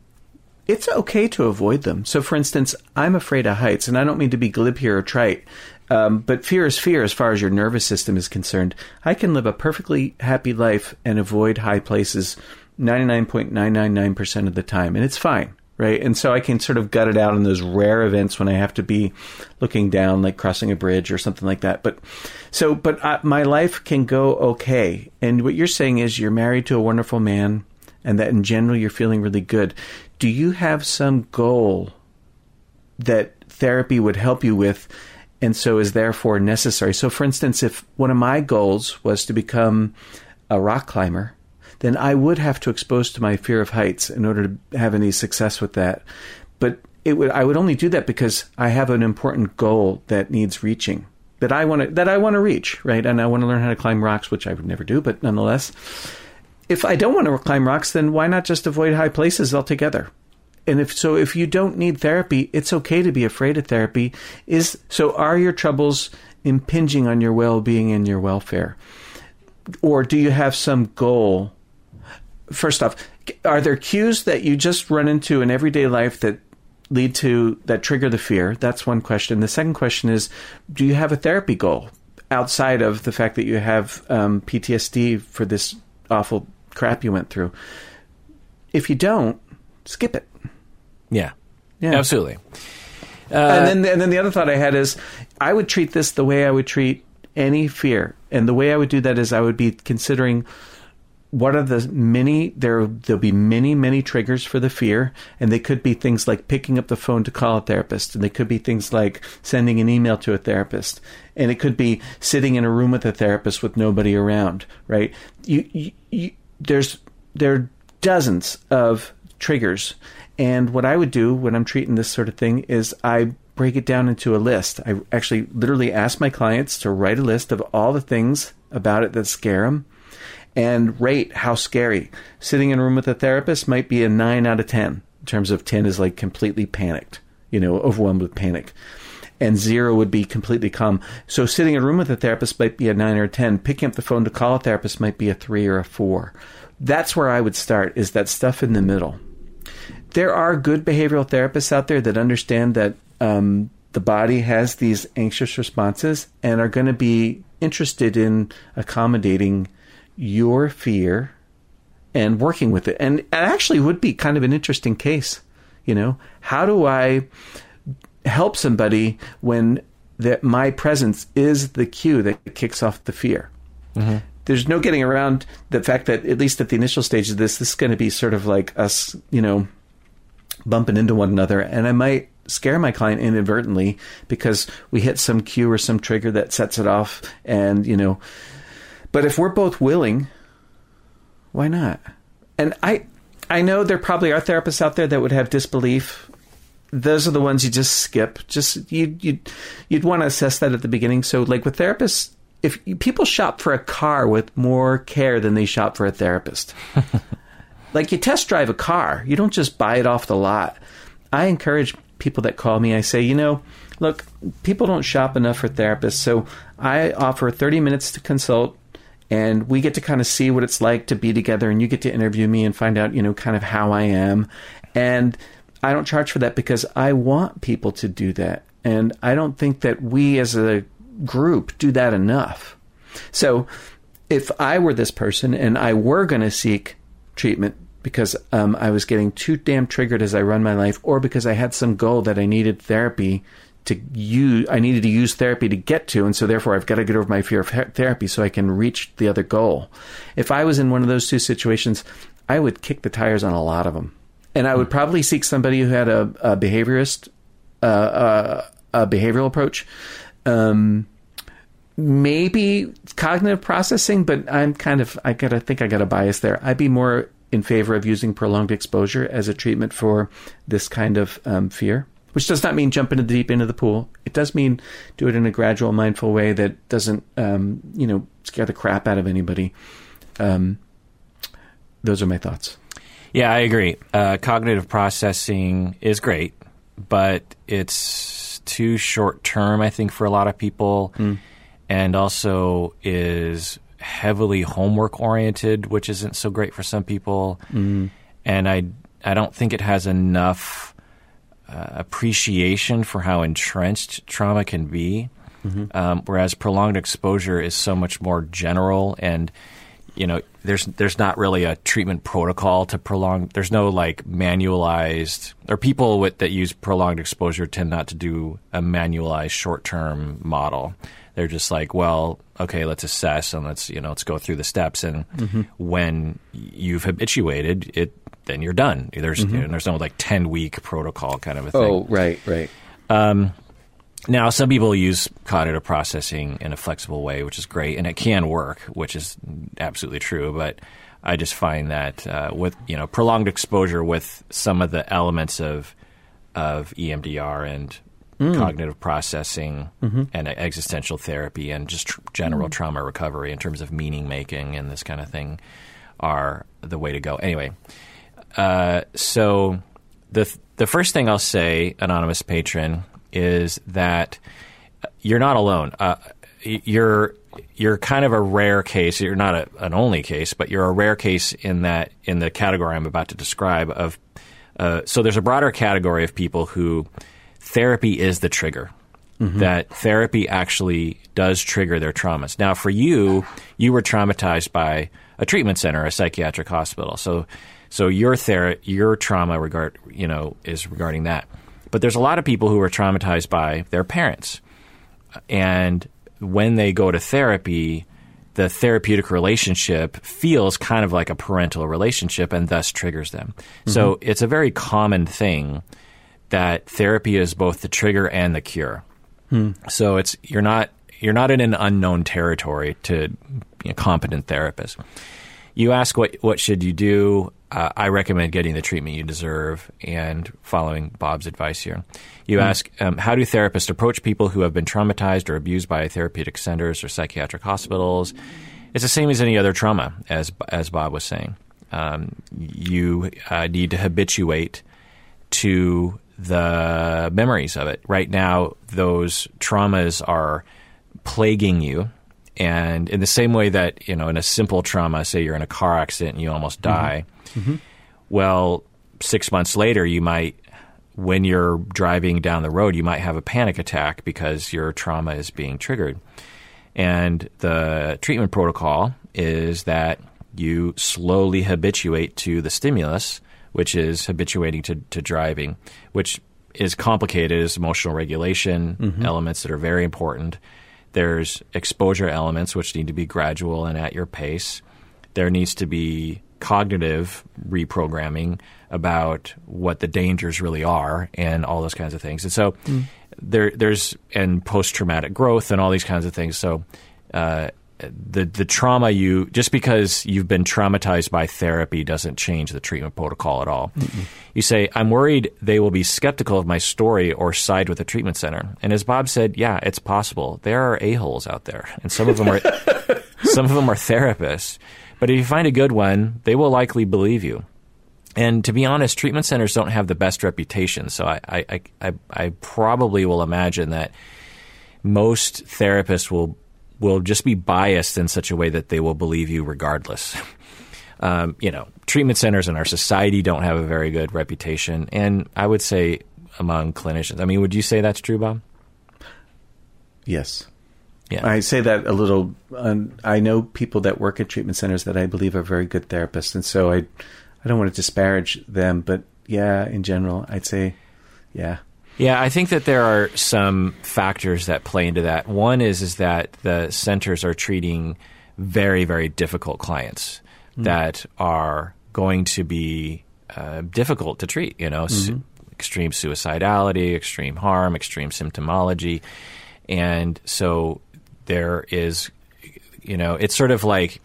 it's okay to avoid them. So, for instance, I'm afraid of heights, and I don't mean to be glib here or trite, um, but fear is fear as far as your nervous system is concerned. I can live a perfectly happy life and avoid high places 99.999% of the time, and it's fine. Right. And so I can sort of gut it out in those rare events when I have to be looking down, like crossing a bridge or something like that. But so, but uh, my life can go okay. And what you're saying is you're married to a wonderful man and that in general you're feeling really good. Do you have some goal that therapy would help you with and so is therefore necessary? So, for instance, if one of my goals was to become a rock climber, then I would have to expose to my fear of heights in order to have any success with that. But it would I would only do that because I have an important goal that needs reaching that I want to that I want to reach, right? And I want to learn how to climb rocks, which I would never do, but nonetheless, if I don't want to climb rocks, then why not just avoid high places altogether? And if so, if you don't need therapy, it's okay to be afraid of therapy. Is so? Are your troubles impinging on your well-being and your welfare, or do you have some goal? First off, are there cues that you just run into in everyday life that lead to that trigger the fear? That's one question. The second question is, do you have a therapy goal outside of the fact that you have um, PTSD for this awful crap you went through? If you don't, skip it. Yeah. Yeah. Absolutely. and then and then the other thought I had is I would treat this the way I would treat any fear. And the way I would do that is I would be considering what are the many there there'll be many many triggers for the fear and they could be things like picking up the phone to call a therapist and they could be things like sending an email to a therapist and it could be sitting in a room with a therapist with nobody around right you, you, you there's there are dozens of triggers and what I would do when I'm treating this sort of thing is I break it down into a list. I actually literally ask my clients to write a list of all the things about it that scare them and rate how scary. Sitting in a room with a therapist might be a 9 out of 10 in terms of 10 is like completely panicked, you know, overwhelmed with panic. And zero would be completely calm. So sitting in a room with a therapist might be a 9 or a 10. Picking up the phone to call a therapist might be a 3 or a 4. That's where I would start is that stuff in the middle there are good behavioral therapists out there that understand that um, the body has these anxious responses and are going to be interested in accommodating your fear and working with it. And it actually would be kind of an interesting case. You know, how do I help somebody when that my presence is the cue that kicks off the fear? Mm-hmm. There's no getting around the fact that at least at the initial stage of this, this is going to be sort of like us, you know, bumping into one another, and I might scare my client inadvertently because we hit some cue or some trigger that sets it off, and you know. But if we're both willing, why not? And I, I know there probably are therapists out there that would have disbelief. Those are the ones you just skip. Just you you you'd want to assess that at the beginning. So like with therapists, if people shop for a car with more care than they shop for a therapist. like you test drive a car, you don't just buy it off the lot. I encourage people that call me, I say, you know, look, people don't shop enough for therapists, so I offer 30 minutes to consult and we get to kind of see what it's like to be together and you get to interview me and find out, you know, kind of how I am. And I don't charge for that because I want people to do that. And I don't think that we as a group do that enough. So if I were this person and I were going to seek treatment because um, I was getting too damn triggered as I run my life, or because I had some goal that I needed therapy to use. I needed to use therapy to get to, and so therefore I've got to get over my fear of therapy so I can reach the other goal. If I was in one of those two situations, I would kick the tires on a lot of them, and I would probably seek somebody who had a, a behaviorist, uh, uh, a behavioral approach. Um, maybe cognitive processing, but I'm kind of I gotta think I got a bias there. I'd be more in favor of using prolonged exposure as a treatment for this kind of um, fear. Which does not mean jump into the deep end of the pool. It does mean do it in a gradual, mindful way that doesn't, um, you know, scare the crap out of anybody. Um, those are my thoughts. Yeah, I agree. Uh, cognitive processing is great, but it's too short term, I think, for a lot of people. Mm and also is heavily homework oriented, which isn't so great for some people. Mm. And I I don't think it has enough uh, appreciation for how entrenched trauma can be. Mm-hmm. Um, whereas prolonged exposure is so much more general and you know there's there's not really a treatment protocol to prolong there's no like manualized or people with, that use prolonged exposure tend not to do a manualized short-term model they're just like, well, okay, let's assess and let's you know let's go through the steps. And mm-hmm. when you've habituated, it then you're done. There's mm-hmm. you know, there's no like ten week protocol kind of a thing. Oh, right, right. Um, now, some people use cognitive processing in a flexible way, which is great, and it can work, which is absolutely true. But I just find that uh, with you know prolonged exposure with some of the elements of of EMDR and mm. cognitive processing mm-hmm. and existential therapy and just tr- general mm. trauma recovery in terms of meaning making and this kind of thing are the way to go. Anyway, uh, so the the first thing I'll say, anonymous patron, is that you're not alone. Uh, you're you're kind of a rare case. You're not a, an only case, but you're a rare case in that in the category I'm about to describe. Of uh, so there's a broader category of people who therapy is the trigger. Mm-hmm. That therapy actually does trigger their traumas. Now, for you, you were traumatized by a treatment center, a psychiatric hospital. So, so your ther- your trauma regard you know is regarding that. But there's a lot of people who are traumatized by their parents, and when they go to therapy, the therapeutic relationship feels kind of like a parental relationship and thus triggers them. Mm-hmm. So it's a very common thing that therapy is both the trigger and the cure. Hmm. So it's you're not you're not in an unknown territory to a competent therapist. You ask what what should you do? Uh, I recommend getting the treatment you deserve and following Bob's advice here. You hmm. ask um, how do therapists approach people who have been traumatized or abused by therapeutic centers or psychiatric hospitals? It's the same as any other trauma, as as Bob was saying. Um, you uh, need to habituate to the memories of it. Right now, those traumas are plaguing you. And in the same way that, you know, in a simple trauma, say you're in a car accident and you almost mm-hmm. die, mm-hmm. Well, six months later, you might, when you're driving down the road, you might have a panic attack because your trauma is being triggered. And the treatment protocol is that you slowly habituate to the stimulus which is habituating to, to driving, which is complicated. Is emotional regulation mm-hmm. elements that are very important. There's exposure elements which need to be gradual and at your pace. There needs to be cognitive reprogramming about what the dangers really are and all those kinds of things. And so mm. there, there's and post traumatic growth and all these kinds of things. So uh, the the trauma you just because you've been traumatized by therapy doesn't change the treatment protocol at all. Mm-mm. You say, "I'm worried they will be skeptical of my story or side with the treatment center." And as Bob said, yeah, it's possible. There are a holes out there, and some of them are some of them are therapists. But if you find a good one, they will likely believe you. And to be honest, treatment centers don't have the best reputation. So I I, I, I probably will imagine that most therapists will will just be biased in such a way that they will believe you regardless. Um, you know, treatment centers in our society don't have a very good reputation, and I would say among clinicians. I mean, would you say that's true, Bob? Yes. Yeah. I say that a little. Um, I know people that work at treatment centers that I believe are very good therapists, and so I, I don't want to disparage them, but yeah, in general, I'd say, yeah, yeah, I think that there are some factors that play into that. One is is that the centers are treating very very difficult clients mm. that are going to be uh, difficult to treat. You know, mm-hmm. su- extreme suicidality, extreme harm, extreme symptomology, and so there is, you know, it's sort of like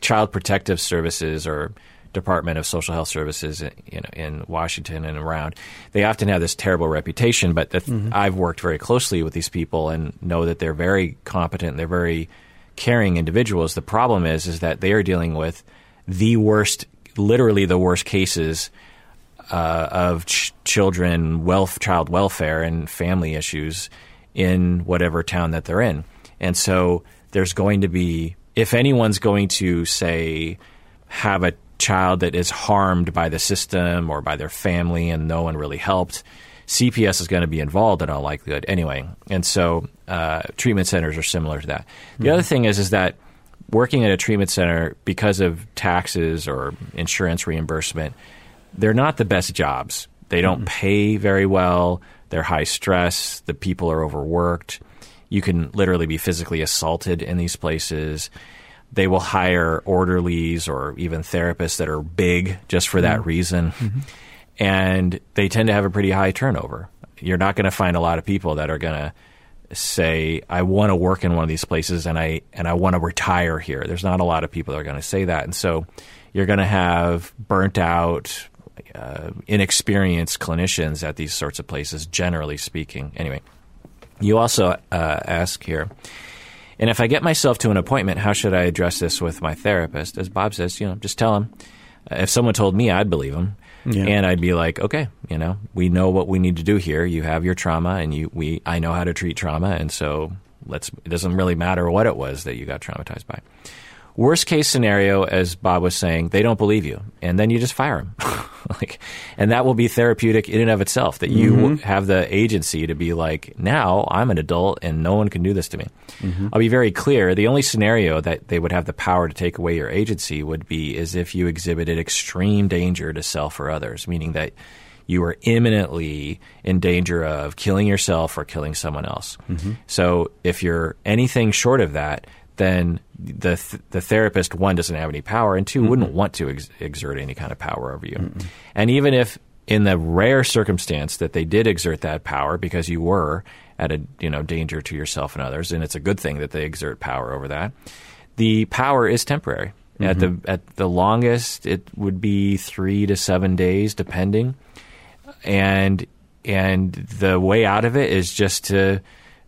child protective services or Department of Social Health Services in, in Washington and around, they often have this terrible reputation. But the, mm-hmm. I've worked very closely with these people and know that they're very competent. They're very caring individuals. The problem is, is that they are dealing with the worst, literally the worst cases uh, of ch- children, wealth, child welfare, and family issues in whatever town that they're in. And so there's going to be, if anyone's going to say, have a child that is harmed by the system or by their family and no one really helped, CPS is going to be involved in all likelihood anyway. And so uh, treatment centers are similar to that. The mm-hmm. other thing is is that working at a treatment center because of taxes or insurance reimbursement, they're not the best jobs. They don't mm-hmm. pay very well. They're high stress. The people are overworked. You can literally be physically assaulted in these places they will hire orderlies or even therapists that are big just for that mm-hmm. reason. Mm-hmm. And they tend to have a pretty high turnover. You're not going to find a lot of people that are going to say, I want to work in one of these places and I, and I want to retire here. There's not a lot of people that are going to say that. And so you're going to have burnt out, uh, inexperienced clinicians at these sorts of places, generally speaking. Anyway, you also uh, ask here and if I get myself to an appointment, how should I address this with my therapist? As Bob says, you know, just tell him. Uh, if someone told me, I'd believe him. Yeah. And I'd be like, okay, you know, we know what we need to do here. You have your trauma, and you, we, I know how to treat trauma, and so let's it doesn't really matter what it was that you got traumatized by. Worst case scenario, as Bob was saying, they don't believe you, and then you just fire them. like, and that will be therapeutic in and of itself. That you Mm-hmm. have the agency to be like, now I'm an adult, and no one can do this to me. Mm-hmm. I'll be very clear. The only scenario that they would have the power to take away your agency would be is if you exhibited extreme danger to self or others, meaning that you are imminently in danger of killing yourself or killing someone else. So if you're anything short of that, then the th- the therapist one doesn't have any power, and 2 wouldn't want to ex- exert any kind of power over you. And even if in the rare circumstance that they did exert that power because you were at a you know danger to yourself and others, and it's a good thing that they exert power over that. The power is temporary. At the mm-hmm. at the longest, it would be three to seven days, depending and and the way out of it is just to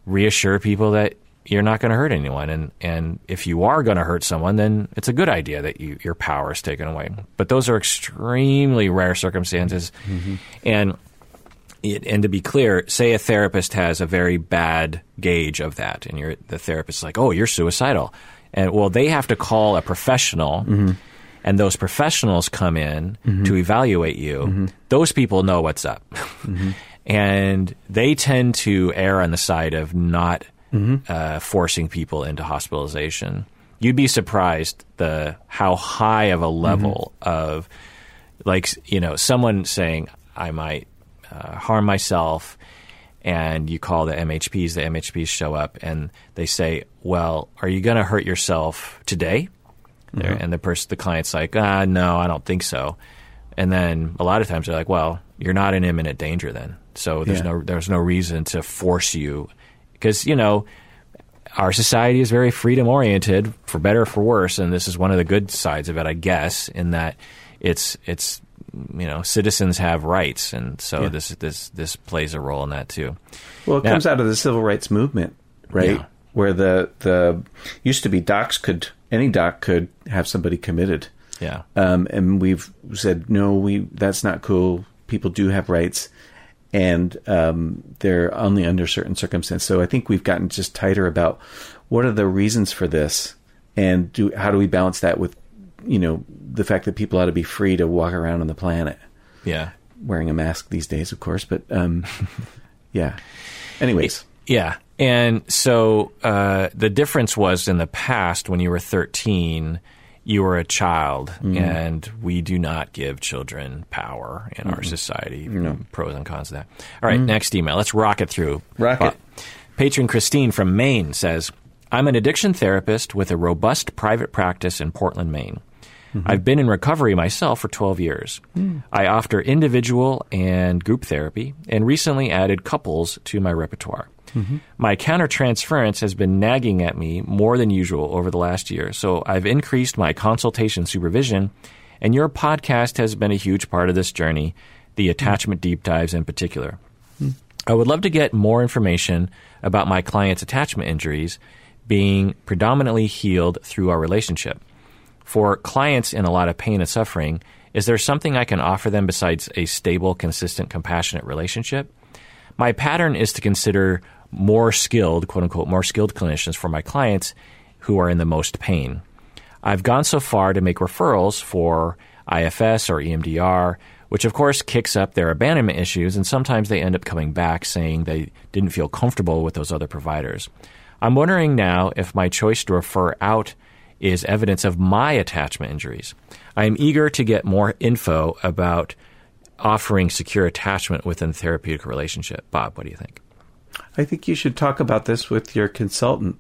reassure people that you're not going to hurt anyone and and if you are going to hurt someone then it's a good idea that you, your power is taken away. But those are extremely rare circumstances. Mm-hmm. And it, and to be clear, say a therapist has a very bad gauge of that, and you're, the therapist is like, "Oh, you're suicidal," and well, they have to call a professional, mm-hmm. and those professionals come in mm-hmm. to evaluate you. Those people know what's up, and they tend to err on the side of not uh, forcing people into hospitalization. You'd be surprised the how high of a level of like you know someone saying I might uh, harm myself, and you call the MHPs. The MHPs show up and they say, "Well, are you going to hurt yourself today?" There And the person, the client's like, "Ah, no, I don't think so." And then a lot of times they're like, "Well, you're not in imminent danger then, so there's Yeah. no there's no reason to force you because you know." Our society is very freedom oriented, for better or for worse, and this is one of the good sides of it, I guess, in that it's it's you know citizens have rights, and so Yeah. this this this plays a role in that too. Well, it Yeah. comes out of the civil rights movement, right? Yeah. Where the the used to be docs could any doc could have somebody committed, Yeah, um, and we've said no, we that's not cool. People do have rights, and um, they're only under certain circumstances. So I think we've gotten just tighter about what are the reasons for this, and do how do we balance that with you know the fact that people ought to be free to walk around on the planet yeah, wearing a mask these days, of course, but um, yeah. Anyways, yeah. And so uh, the difference was in the past when you were 13, you are a child, mm. and we do not give children power in our society. Pros and cons of that. All right, mm. next email. Let's rock it through. Rock uh, it. Patron Christine from Maine says, I'm an addiction therapist with a robust private practice in Portland, Maine. Mm-hmm. I've been in recovery myself for 12 years. Mm. I offer individual and group therapy and recently added couples to my repertoire. Mm-hmm. My countertransference has been nagging at me more than usual over the last year, so I've increased my consultation supervision, and your podcast has been a huge part of this journey, the mm-hmm. attachment deep dives in particular. Mm-hmm. I would love to get more information about my client's attachment injuries being predominantly healed through our relationship. For clients in a lot of pain and suffering, is there something I can offer them besides a stable, consistent, compassionate relationship? My pattern is to consider more skilled, quote unquote, more skilled clinicians for my clients who are in the most pain. I've gone so far to make referrals for IFS or EMDR, which of course kicks up their abandonment issues, and sometimes they end up coming back saying they didn't feel comfortable with those other providers. I'm wondering now if my choice to refer out is evidence of my attachment injuries. I am eager to get more info about offering secure attachment within therapeutic relationship. Bob, what do you think? I think you should talk about this with your consultant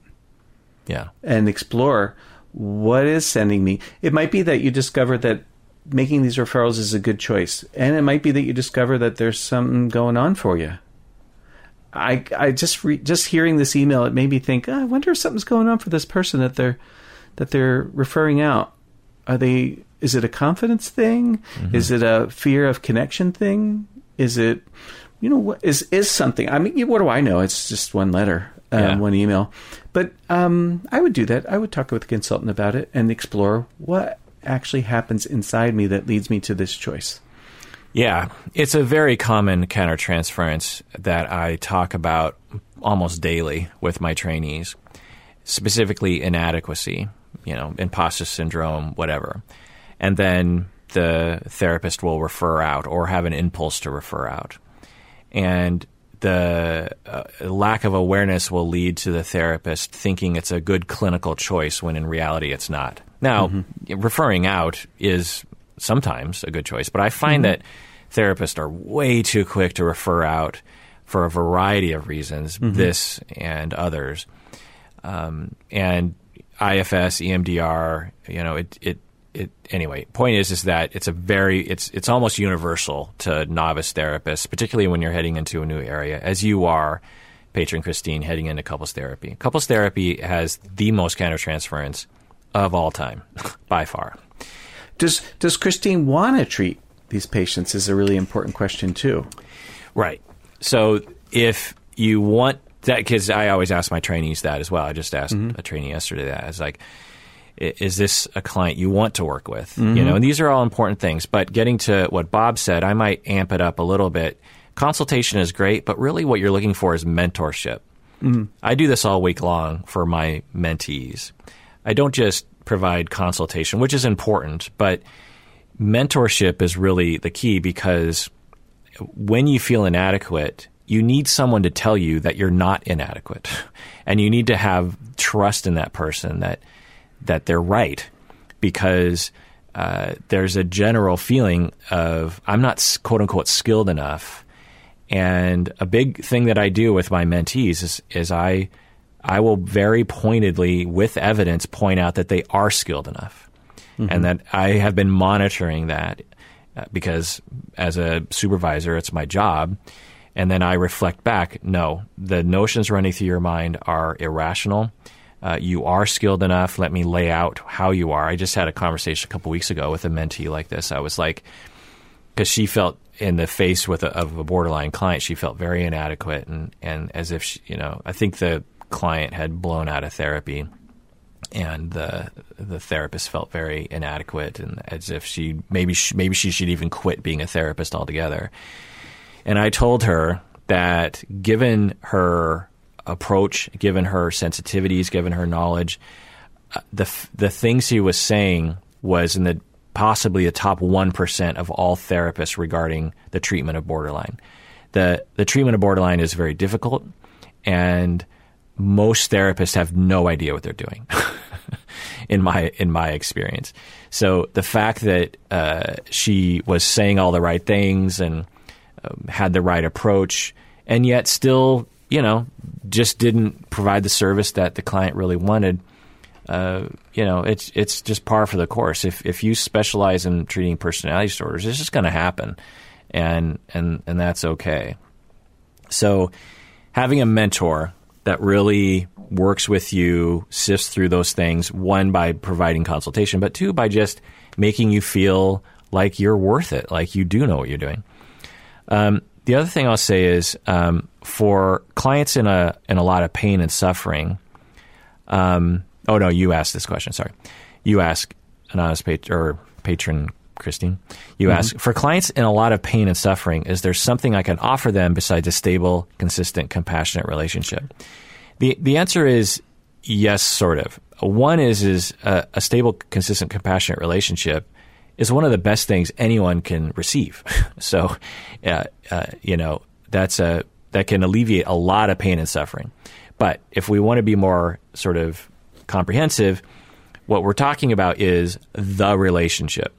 Yeah. and explore what is sending me. It might be that you discover that making these referrals is a good choice, and it might be that you discover that there's something going on for you. I I just re, just hearing this email, it made me think. "Oh, I wonder if something's going on for this person that they're that they're referring out. Are they? Is it a confidence thing? Mm-hmm. Is it a fear of connection thing? Is it? You know what is is something? I mean, what do I know? It's just one letter, um, Yeah. one email. But um, I would do that. I would talk with a consultant about it and explore what actually happens inside me that leads me to this choice. Yeah, it's a very common countertransference that I talk about almost daily with my trainees, specifically inadequacy, you know, imposter syndrome, whatever. And then the therapist will refer out or have an impulse to refer out. And the uh, lack of awareness will lead to the therapist thinking it's a good clinical choice when in reality it's not. Now, mm-hmm. referring out is sometimes a good choice, but I find mm-hmm. that therapists are way too quick to refer out for a variety of reasons, mm-hmm. this and others. Um, and IFS, EMDR, you know, it, it it, anyway, point is is that it's a very it's it's almost universal to novice therapists, particularly when you're heading into a new area, as you are, patron Christine, heading into couples therapy. Couples therapy has the most countertransference of all time, by far. Does does Christine want to treat these patients? Is a really important question too. Right. So if you want that, because I always ask my trainees that as well. I just asked mm-hmm. a trainee yesterday that. It's like is this a client you want to work with? Mm-hmm. You know, and these are all important things. But getting to what Bob said, I might amp it up a little bit. Consultation is great, but really what you're looking for is mentorship. Mm-hmm. I do this all week long for my mentees. I don't just provide consultation, which is important, but mentorship is really the key because when you feel inadequate, you need someone to tell you that you're not inadequate. And you need to have trust in that person that – that they're right because uh, there's a general feeling of I'm not quote unquote skilled enough. And a big thing that I do with my mentees is, is I I will very pointedly, with evidence, point out that they are skilled enough, mm-hmm. and that I have been monitoring that uh, because as a supervisor, it's my job. And then I reflect back. No, the notions running through your mind are irrational uh, you are skilled enough. Let me lay out how you are. I just had a conversation a couple weeks ago with a mentee like this. I was like, because she felt in the face with a, of a borderline client, she felt very inadequate and, and as if she, you know, I think the client had blown out of therapy, and the the therapist felt very inadequate and as if she maybe she, maybe she should even quit being a therapist altogether. And I told her that given her approach, given her sensitivities, given her knowledge, uh, the the things he was saying was in the possibly the top one percent of all therapists regarding the treatment of borderline. the The treatment of borderline is very difficult, and most therapists have no idea what they're doing. in my in my experience, so the fact that uh, she was saying all the right things and um, had the right approach, and yet still you know, just didn't provide the service that the client really wanted, uh, you know, it's it's just par for the course. If if you specialize in treating personality disorders, it's just going to happen, and and and that's okay. So, having a mentor that really works with you, sifts through those things, one by providing consultation, but two by just making you feel like you're worth it, like you do know what you're doing. Um, the other thing I'll say is um, for clients in a in a lot of pain and suffering. Um, oh no, you asked this question. Sorry, you ask anonymous pat- or patron Christine. You mm-hmm. ask for clients in a lot of pain and suffering. Is there something I can offer them besides a stable, consistent, compassionate relationship? The the answer is yes, sort of. One is is a, a stable, consistent, compassionate relationship is one of the best things anyone can receive. so, uh, uh, you know, that's a that can alleviate a lot of pain and suffering. But if we want to be more sort of comprehensive, what we're talking about is the relationship,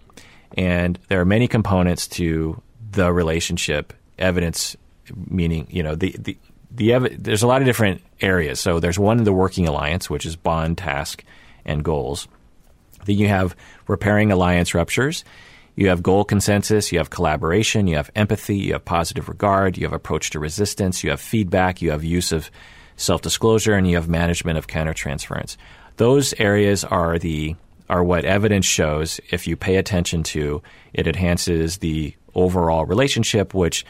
and there are many components to the relationship. Evidence, meaning you know the the the ev- there's a lot of different areas. So there's one the working alliance, which is bond, task, and goals. Then you have repairing alliance ruptures. You have goal consensus, you have collaboration, you have empathy, you have positive regard, you have approach to resistance, you have feedback, you have use of self disclosure, and you have management of countertransference. Those areas are the are what evidence shows if you pay attention to, it enhances the overall relationship, which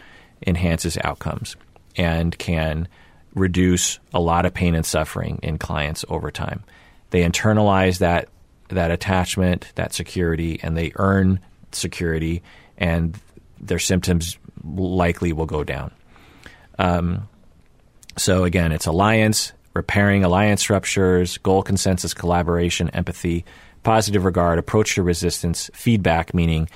enhances outcomes and can reduce a lot of pain and suffering in clients over time. They internalize that that attachment, that security, and they earn security, and their symptoms likely will go down. Um, So again, it's alliance, repairing alliance ruptures, goal consensus, collaboration, empathy, positive regard, approach to resistance, feedback, meaning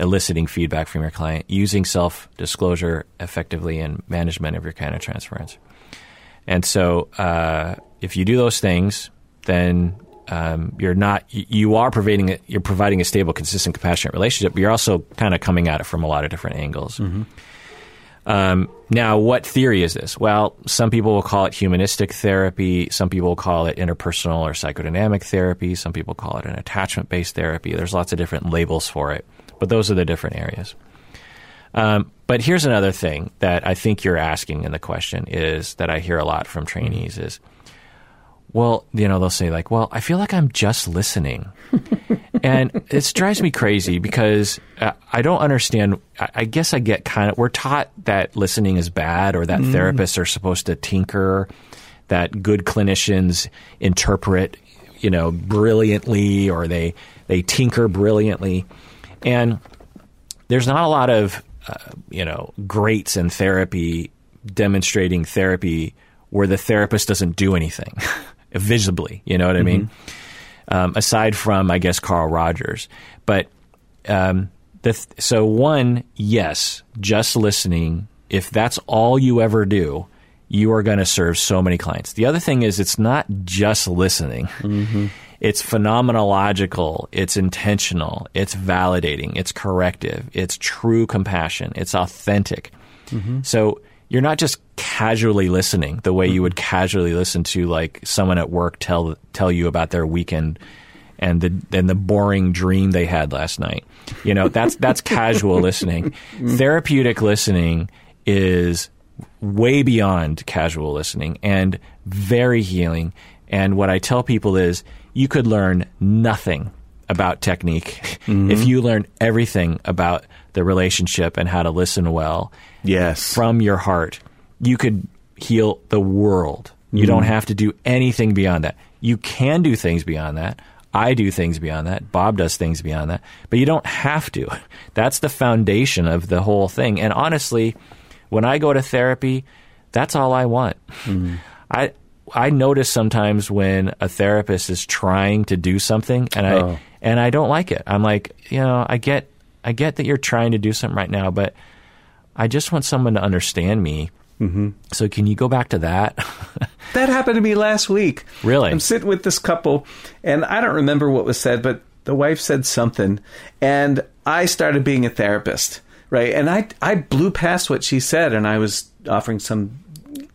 eliciting feedback from your client, using self disclosure effectively, and management of your countertransference. And so, uh, if you do those things, then um, you're not you are providing a, you're providing a stable, consistent, compassionate relationship, but you're also kind of coming at it from a lot of different angles. Mm-hmm. Um, now, what theory is this? Well, some people will call it humanistic therapy. Some people will call it interpersonal or psychodynamic therapy. Some people call it an attachment based therapy. There's lots of different labels for it, but those are the different areas. Um, but here's another thing that I think you're asking in the question is that I hear a lot from trainees is, well, you know, they'll say like, well, I feel like I'm just listening. and it drives me crazy because uh, I don't understand. I, I, guess I get kind of, we're taught that listening is bad or that mm. therapists are supposed to tinker, that good clinicians interpret, you know, brilliantly or they, they tinker brilliantly. And there's not a lot of, uh, you know, greats in therapy demonstrating therapy where the therapist doesn't do anything. visibly. You know what I mean? Mm-hmm. Um, aside from, I guess, Carl Rogers. But um, the th- so one, yes, just listening. If that's all you ever do, you are going to serve so many clients. The other thing is, it's not just listening. Mm-hmm. It's phenomenological. It's intentional. It's validating. It's corrective. It's true compassion. It's authentic. Mm-hmm. So you're not just casually listening the way you would casually listen to like someone at work tell tell you about their weekend and the and the boring dream they had last night. You know, that's that's casual listening. Therapeutic listening is way beyond casual listening and very healing. And what I tell people is you could learn nothing about technique mm-hmm. if you learn everything about the relationship and how to listen well yes. from your heart, you could heal the world. You mm. don't have to do anything beyond that. You can do things beyond that. I do things beyond that. Bob does things beyond that. But you don't have to. That's the foundation of the whole thing. And honestly, when I go to therapy, that's all I want. Mm. I I notice sometimes when a therapist is trying to do something and I oh. and I don't like it. I'm like, you know, I get I get that you're trying to do something right now, but I just want someone to understand me. Mm-hmm. So can you go back to that? that happened to me last week. Really? I'm sitting with this couple, and I don't remember what was said, but the wife said something, and I started being a therapist, right? And I I blew past what she said, and I was offering some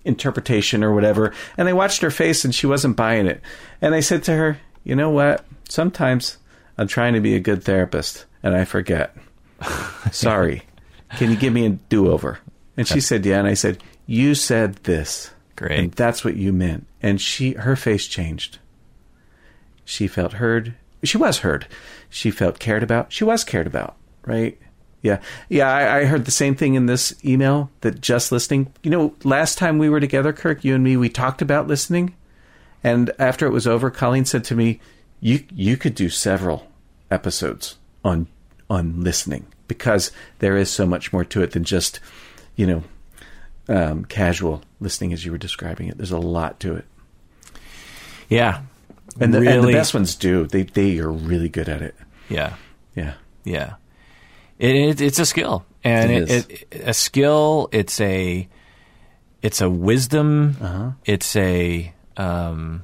interpretation or whatever, and I watched her face, and she wasn't buying it, and I said to her, "You know what? Sometimes I'm trying to be a good therapist, and I forget. Sorry." Can you give me a do over? And she said, Yeah. And I said, You said this. Great. And that's what you meant. And she, her face changed. She felt heard. She was heard. She felt cared about. She was cared about, right? Yeah. Yeah. I, I heard the same thing in this email that just listening. You know, last time we were together, Kirk, you and me, we talked about listening. And after it was over, Colleen said to me, You, you could do several episodes on, on listening because there is so much more to it than just, you know, um, casual listening as you were describing it. There's a lot to it. Yeah, and the, really, and the best ones do. They they are really good at it. Yeah, yeah, yeah. It, it it's a skill, and it, it, a skill. It's a it's a wisdom. Uh-huh. It's a um,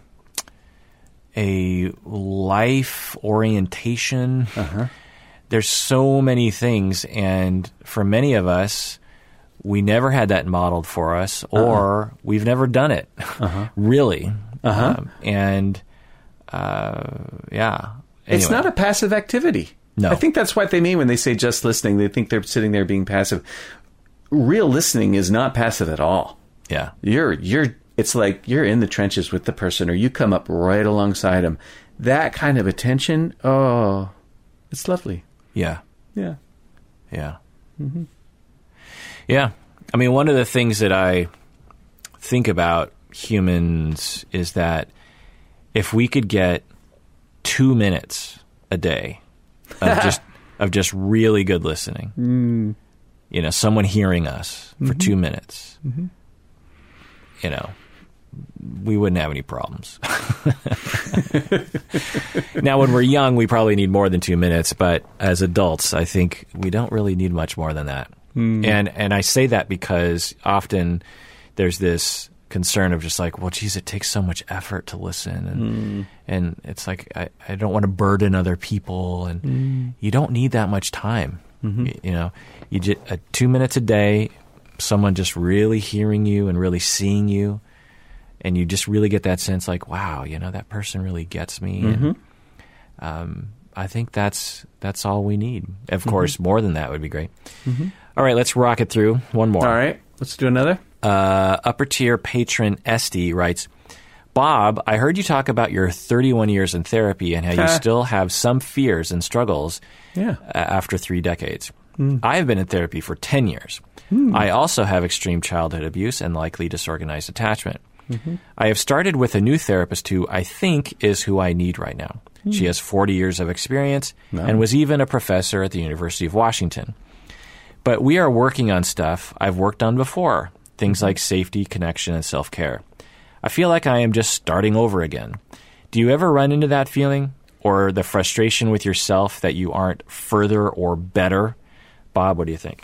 a life orientation. Uh-huh there's so many things, and for many of us, we never had that modeled for us, uh-huh. or uh-huh. we've never done it, uh-huh. really. Uh-huh. Um, and uh, yeah, anyway. it's not a passive activity. No, I think that's what they mean when they say just listening. They think they're sitting there being passive. Real listening is not passive at all. Yeah, you're you're. It's like you're in the trenches with the person, or you come up right alongside them. That kind of attention, oh, it's lovely. Yeah. Yeah. Yeah. Mm-hmm. Yeah. I mean, one of the things that I think about humans is that if we could get two minutes a day of just of just really good listening, mm. you know, someone hearing us for mm-hmm. two minutes, mm-hmm. you know, we wouldn't have any problems. now, when we're young, we probably need more than two minutes, but as adults, I think we don't really need much more than that. Hmm. And and I say that because often there's this concern of just like, well, geez, it takes so much effort to listen, and Hmm. and it's like I, I don't want to burden other people, and Hmm. you don't need that much time. Mm-hmm. You, know, you just uh, two minutes a day, someone just really hearing you and really seeing you, and you just really get that sense like, wow, you know, that person really gets me. Mm-hmm. And, um, I think that's that's all we need. Mm-hmm. Of course, more than that would be great. All right, let's rock it through. One more. All right, let's do another. Uh, upper tier patron Esty writes, Bob, I heard you talk about your 31 years in therapy and how you still have some fears and struggles Yeah. uh, after three decades. I have been in therapy for 10 years. I also have extreme childhood abuse and likely disorganized attachment. I have started with a new therapist who I think is who I need right now. She has 40 years of experience and was even a professor at the University of Washington. But we are working on stuff I've worked on before, things like safety, connection, and self care. I feel like I am just starting over again. Do you ever run into that feeling? Or the frustration with yourself that you aren't further or better? Bob, what do you think?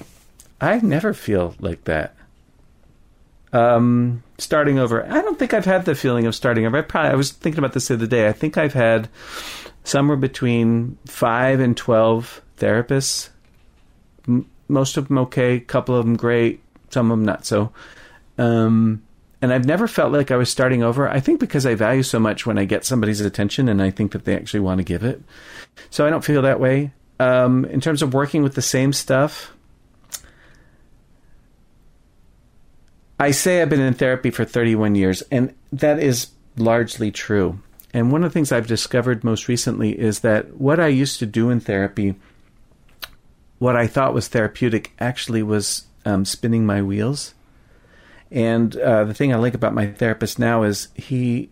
I never feel like that. Um, starting over. I don't think I've had the feeling of starting over. I probably I was thinking about this the other day. I think I've had somewhere between five and twelve therapists. M- most of them okay, a couple of them great, some of them not so. Um, and I've never felt like I was starting over. I think because I value so much when I get somebody's attention, and I think that they actually want to give it. So I don't feel that way. Um, in terms of working with the same stuff, I say I've been in therapy for 31 years, and that is largely true. And one of the things I've discovered most recently is that what I used to do in therapy, what I thought was therapeutic, actually was um, spinning my wheels. And uh, the thing I like about my therapist now is he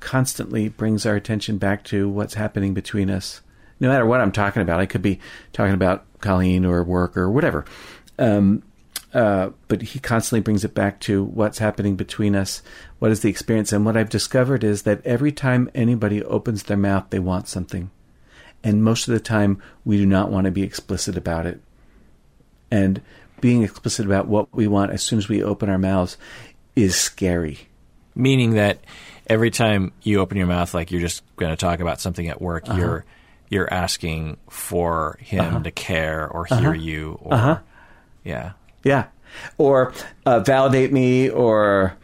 constantly brings our attention back to what's happening between us. No matter what I'm talking about, I could be talking about Colleen or work or whatever. Um, uh, but he constantly brings it back to what's happening between us. What is the experience? And what I've discovered is that every time anybody opens their mouth, they want something. And most of the time, we do not want to be explicit about it. And being explicit about what we want as soon as we open our mouths is scary. Meaning that every time you open your mouth, like you're just going to talk about something at work, uh-huh. you're you're asking for him uh-huh. to care or uh-huh. hear you, or yeah, Yeah. Or uh, validate me or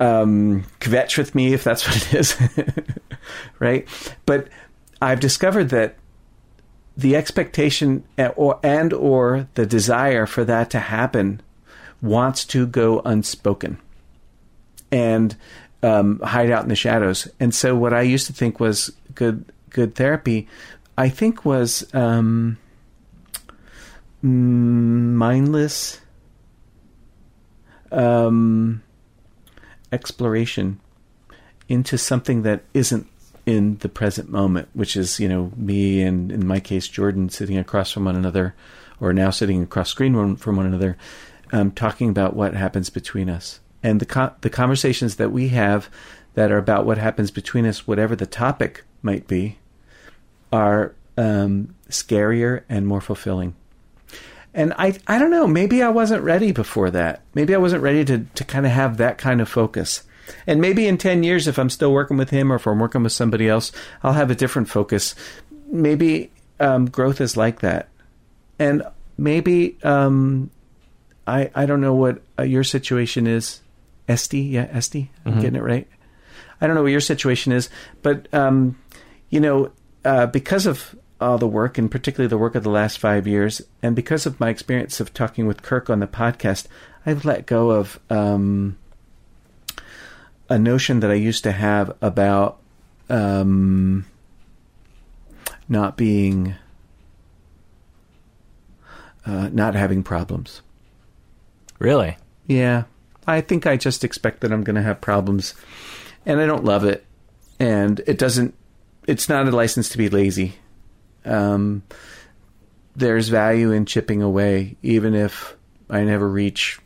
um, kvetch with me if that's what it is. right? But I've discovered that the expectation uh, or and or the desire for that to happen wants to go unspoken and um, hide out in the shadows. And so what I used to think was good good therapy, I think was um, mm, mindless um, exploration into something that isn't in the present moment, which is, you know, me and in my case, Jordan sitting across from one another, or now sitting across screen from one another, um, talking about what happens between us. And the, co- the conversations that we have that are about what happens between us, whatever the topic might be, are um, scarier and more fulfilling. And I, I don't know, maybe I wasn't ready before that. Maybe I wasn't ready to, to kind of have that kind of focus. And maybe in 10 years, if I'm still working with him or if I'm working with somebody else, I'll have a different focus. Maybe um, growth is like that. And maybe, um, I, I don't know what uh, your situation is. Esty, yeah, Esty, I'm getting it right. I don't know what your situation is, but um, you know, uh, because of all the work, and particularly the work of the last five years, and because of my experience of talking with Kirk on the podcast, I've let go of um, a notion that I used to have about um, not being, uh, not having problems. really. Yeah. I think I just expect that I'm going to have problems. And I don't love it. And it doesn't, it's not a license to be lazy. Um, there's value in chipping away, even if I never reach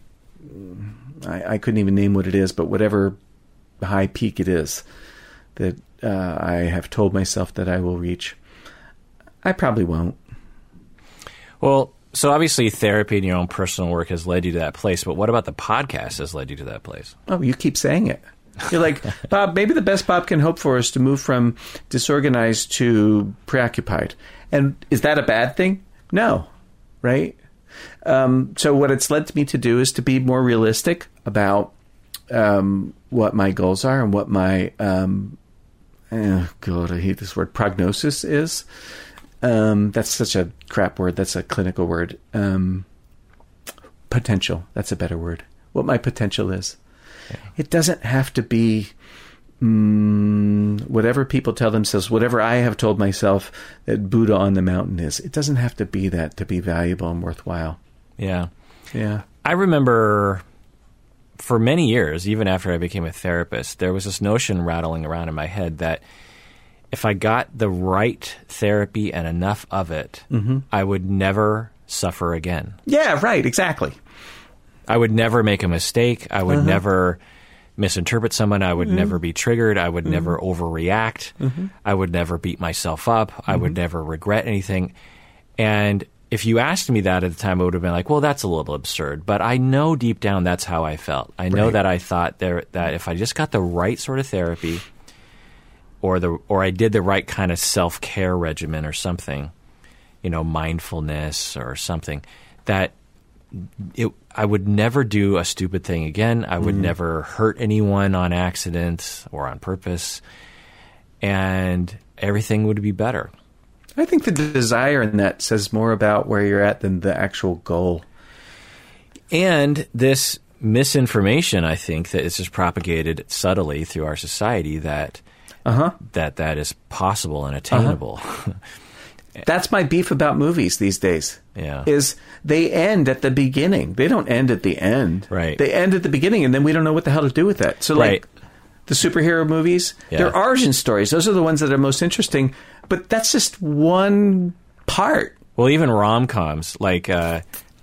I, I couldn't even name what it is, but whatever high peak it is that uh, I have told myself that I will reach, I probably won't. Well, so obviously therapy and your own personal work has led you to that place, but what about the podcast has led you to that place? Oh, you keep saying it. You're like, Bob, maybe the best Bob can hope for is to move from disorganized to preoccupied. And is that a bad thing? No, right? Um, so, what it's led me to do is to be more realistic about um, what my goals are and what my, um, oh God, I hate this word, prognosis is. Um, that's such a crap word. That's a clinical word. Um, potential. That's a better word. What my potential is. Yeah. It doesn't have to be mm, whatever people tell themselves, whatever I have told myself that Buddha on the mountain is. It doesn't have to be that to be valuable and worthwhile. Yeah. Yeah. I remember for many years, even after I became a therapist, there was this notion rattling around in my head that if I got the right therapy and enough of it, mm-hmm. I would never suffer again. Yeah, right, exactly. I would never make a mistake. I would uh-huh. never misinterpret someone. I would mm-hmm. never be triggered. I would mm-hmm. never overreact. Mm-hmm. I would never beat myself up. I would mm-hmm. never regret anything. And if you asked me that at the time, I would have been like, well, that's a little absurd. But I know deep down that's how I felt. I know right. that I thought there, that if I just got the right sort of therapy – or the or I did the right kind of self care regimen or something, you know, mindfulness or something that it I would never do a stupid thing again. I would mm. never hurt anyone on accident or on purpose, and everything would be better. I think the desire in that says more about where you're at than the actual goal. And this misinformation, I think, that is just propagated subtly through our society that uh-huh. that that is possible and attainable. Uh-huh. That's my beef about movies these days. Yeah. Is they end at the beginning. They don't end at the end. Right. They end at the beginning and then we don't know what the hell to do with that. So like right. the superhero movies, yeah. they're origin stories. Those are the ones that are most interesting, but that's just one part. Well, even rom-coms like uh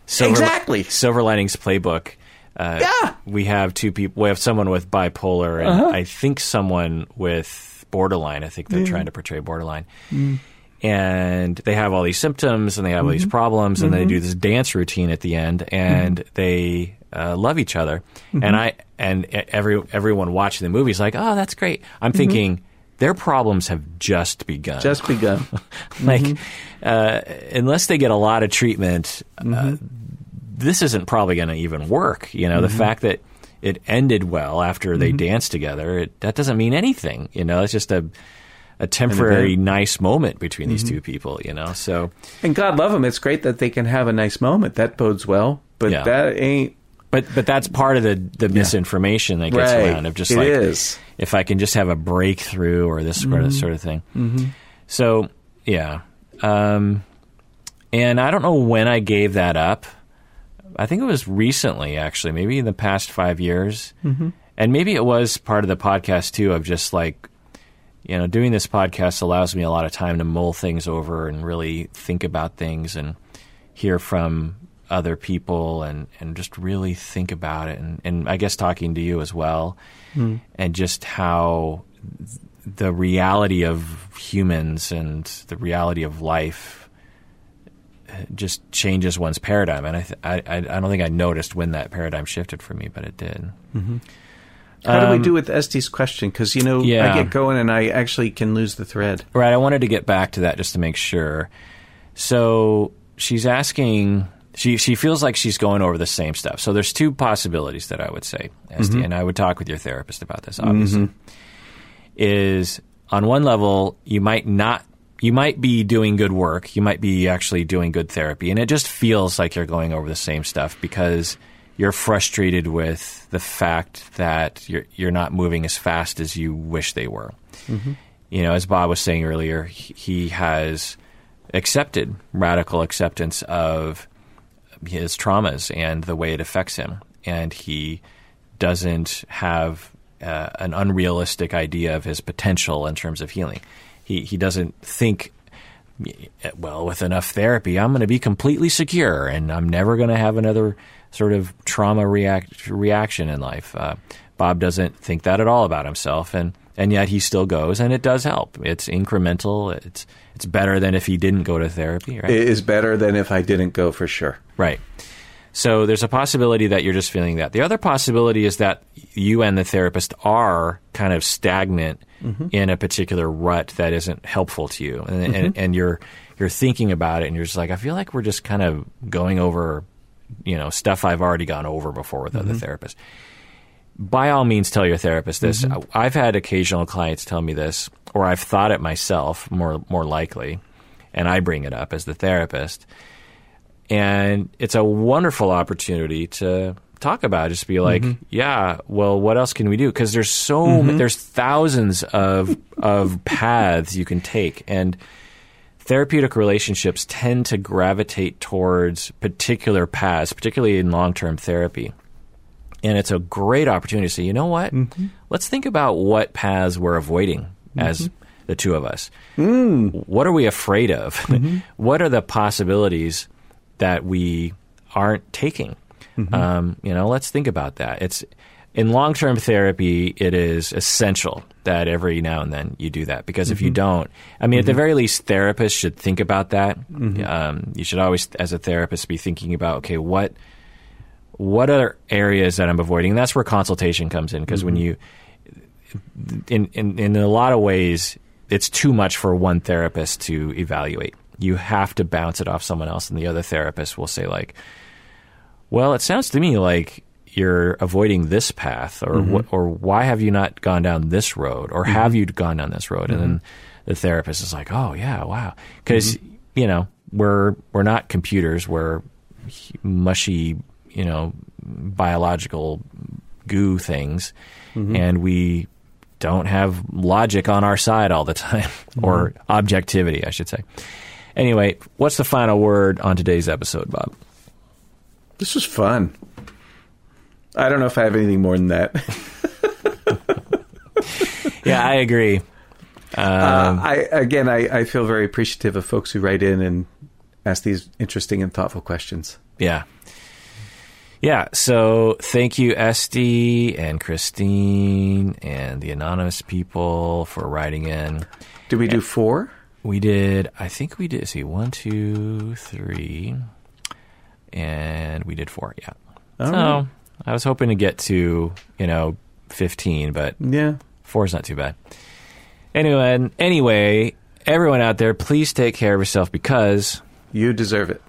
Silver, exactly. Silver Linings Playbook uh, yeah. We have two people. We have someone with bipolar, and uh-huh. I think someone with borderline. I think they're mm. trying to portray borderline. Mm. And they have all these symptoms, and they have mm-hmm. all these mm-hmm. problems, and mm-hmm. they do this dance routine at the end, and mm-hmm. they uh, love each other. Mm-hmm. And I and every everyone watching the movie is like, "Oh, that's great." I'm mm-hmm. thinking their problems have just begun. Just begun. like, uh, unless they get a lot of treatment, uh, this isn't probably going to even work. You know, mm-hmm. the fact that it ended well after they mm-hmm. danced together, it, that doesn't mean anything. You know, it's just a a temporary nice moment between these mm-hmm. two people. You know, so and God love them. It's great that they can have a nice moment. That bodes well, but yeah. that ain't. But but that's part of the the misinformation that gets right. around of just it like is. if I can just have a breakthrough or this sort of Mm-hmm. sort of thing. So yeah, um, and I don't know when I gave that up. I think it was recently, actually, maybe in the past five years. Mm-hmm. And maybe it was part of the podcast, too, of just like, you know, doing this podcast allows me a lot of time to mull things over and really think about things and hear from other people and, and just really think about it. And, and I guess talking to you as well, mm. and just how the reality of humans and the reality of life just changes one's paradigm. And I, th- I, I don't think I noticed when that paradigm shifted for me, but it did. Mm-hmm. How um, do we um, do with Este's question? Because you know, yeah. I get going and I actually can lose the thread. Right. I wanted to get back to that just to make sure. So she's asking. She she feels like she's going over the same stuff. So there's two possibilities that I would say, Este, mm-hmm. and I would talk with your therapist about this. Obviously, mm-hmm. is on one level you might not you might be doing good work. You might be actually doing good therapy. And it just feels like you're going over the same stuff because you're frustrated with the fact that you're, you're not moving as fast as you wish they were. Mm-hmm. You know, as Bob was saying earlier, he has accepted radical acceptance of his traumas and the way it affects him. And he doesn't have uh, an unrealistic idea of his potential in terms of healing he he doesn't think well with enough therapy I'm going to be completely secure and I'm never going to have another sort of trauma react, reaction in life. Uh, Bob doesn't think that at all about himself, and and yet he still goes, and it does help. It's incremental. It's it's better than if he didn't go to therapy, right? It is better than if I didn't go for sure. Right. So there's a possibility that you're just feeling that. The other possibility is that you and the therapist are kind of stagnant mm-hmm. in a particular rut that isn't helpful to you, and, mm-hmm. and, and you're you're thinking about it, and you're just like, I feel like we're just kind of going over, you know, stuff I've already gone over before with mm-hmm. other therapists. By all means, tell your therapist this. Mm-hmm. I've had occasional clients tell me this, or I've thought it myself, more more likely, and I bring it up as the therapist and it's a wonderful opportunity to talk about just be like mm-hmm. yeah well what else can we do because there's so mm-hmm. there's thousands of of paths you can take and therapeutic relationships tend to gravitate towards particular paths particularly in long-term therapy and it's a great opportunity to say you know what mm-hmm. let's think about what paths we're avoiding as mm-hmm. the two of us mm. what are we afraid of mm-hmm. what are the possibilities that we aren't taking. Mm-hmm. Um, you know, let's think about that. It's in long term therapy, it is essential that every now and then you do that because mm-hmm. if you mm-hmm. don't, I mean, mm-hmm. at the mm-hmm. very least, therapists should think about that. Mm-hmm. Um, you should always, as a therapist, be thinking about okay, what what are areas that I'm avoiding? And that's where consultation comes in because when you, in, in in a lot of ways, it's too much for one therapist to evaluate you have to bounce it off someone else, and the other therapist will say like, "Well, it sounds to me like you're avoiding this path, or mm-hmm. wh- or why have you not gone down this road, or mm-hmm. have you gone down this road?" And then mm-hmm. the therapist is like, "Oh yeah, wow," because mm-hmm. you know we're we're not computers, we're mushy, you know, biological goo things, mm-hmm. and we don't have logic on our side all the time, or objectivity, I should say. Anyway, what's the final word on today's episode, Bob? This was fun. I don't know if I have anything more than that. yeah, I agree. Uh, um, uh, I again, I, I feel very appreciative of folks who write in and ask these interesting and thoughtful questions. Yeah. Yeah, so thank you, Esty and Christine and the anonymous people for writing in. Did we do four? We did, I think we did, see, one, two, three, and we did four, yeah. All so right. I was hoping to get to, you know, 15, but yeah, four is not too bad. Anyway, anyway, everyone out there, please take care of yourself because you deserve it.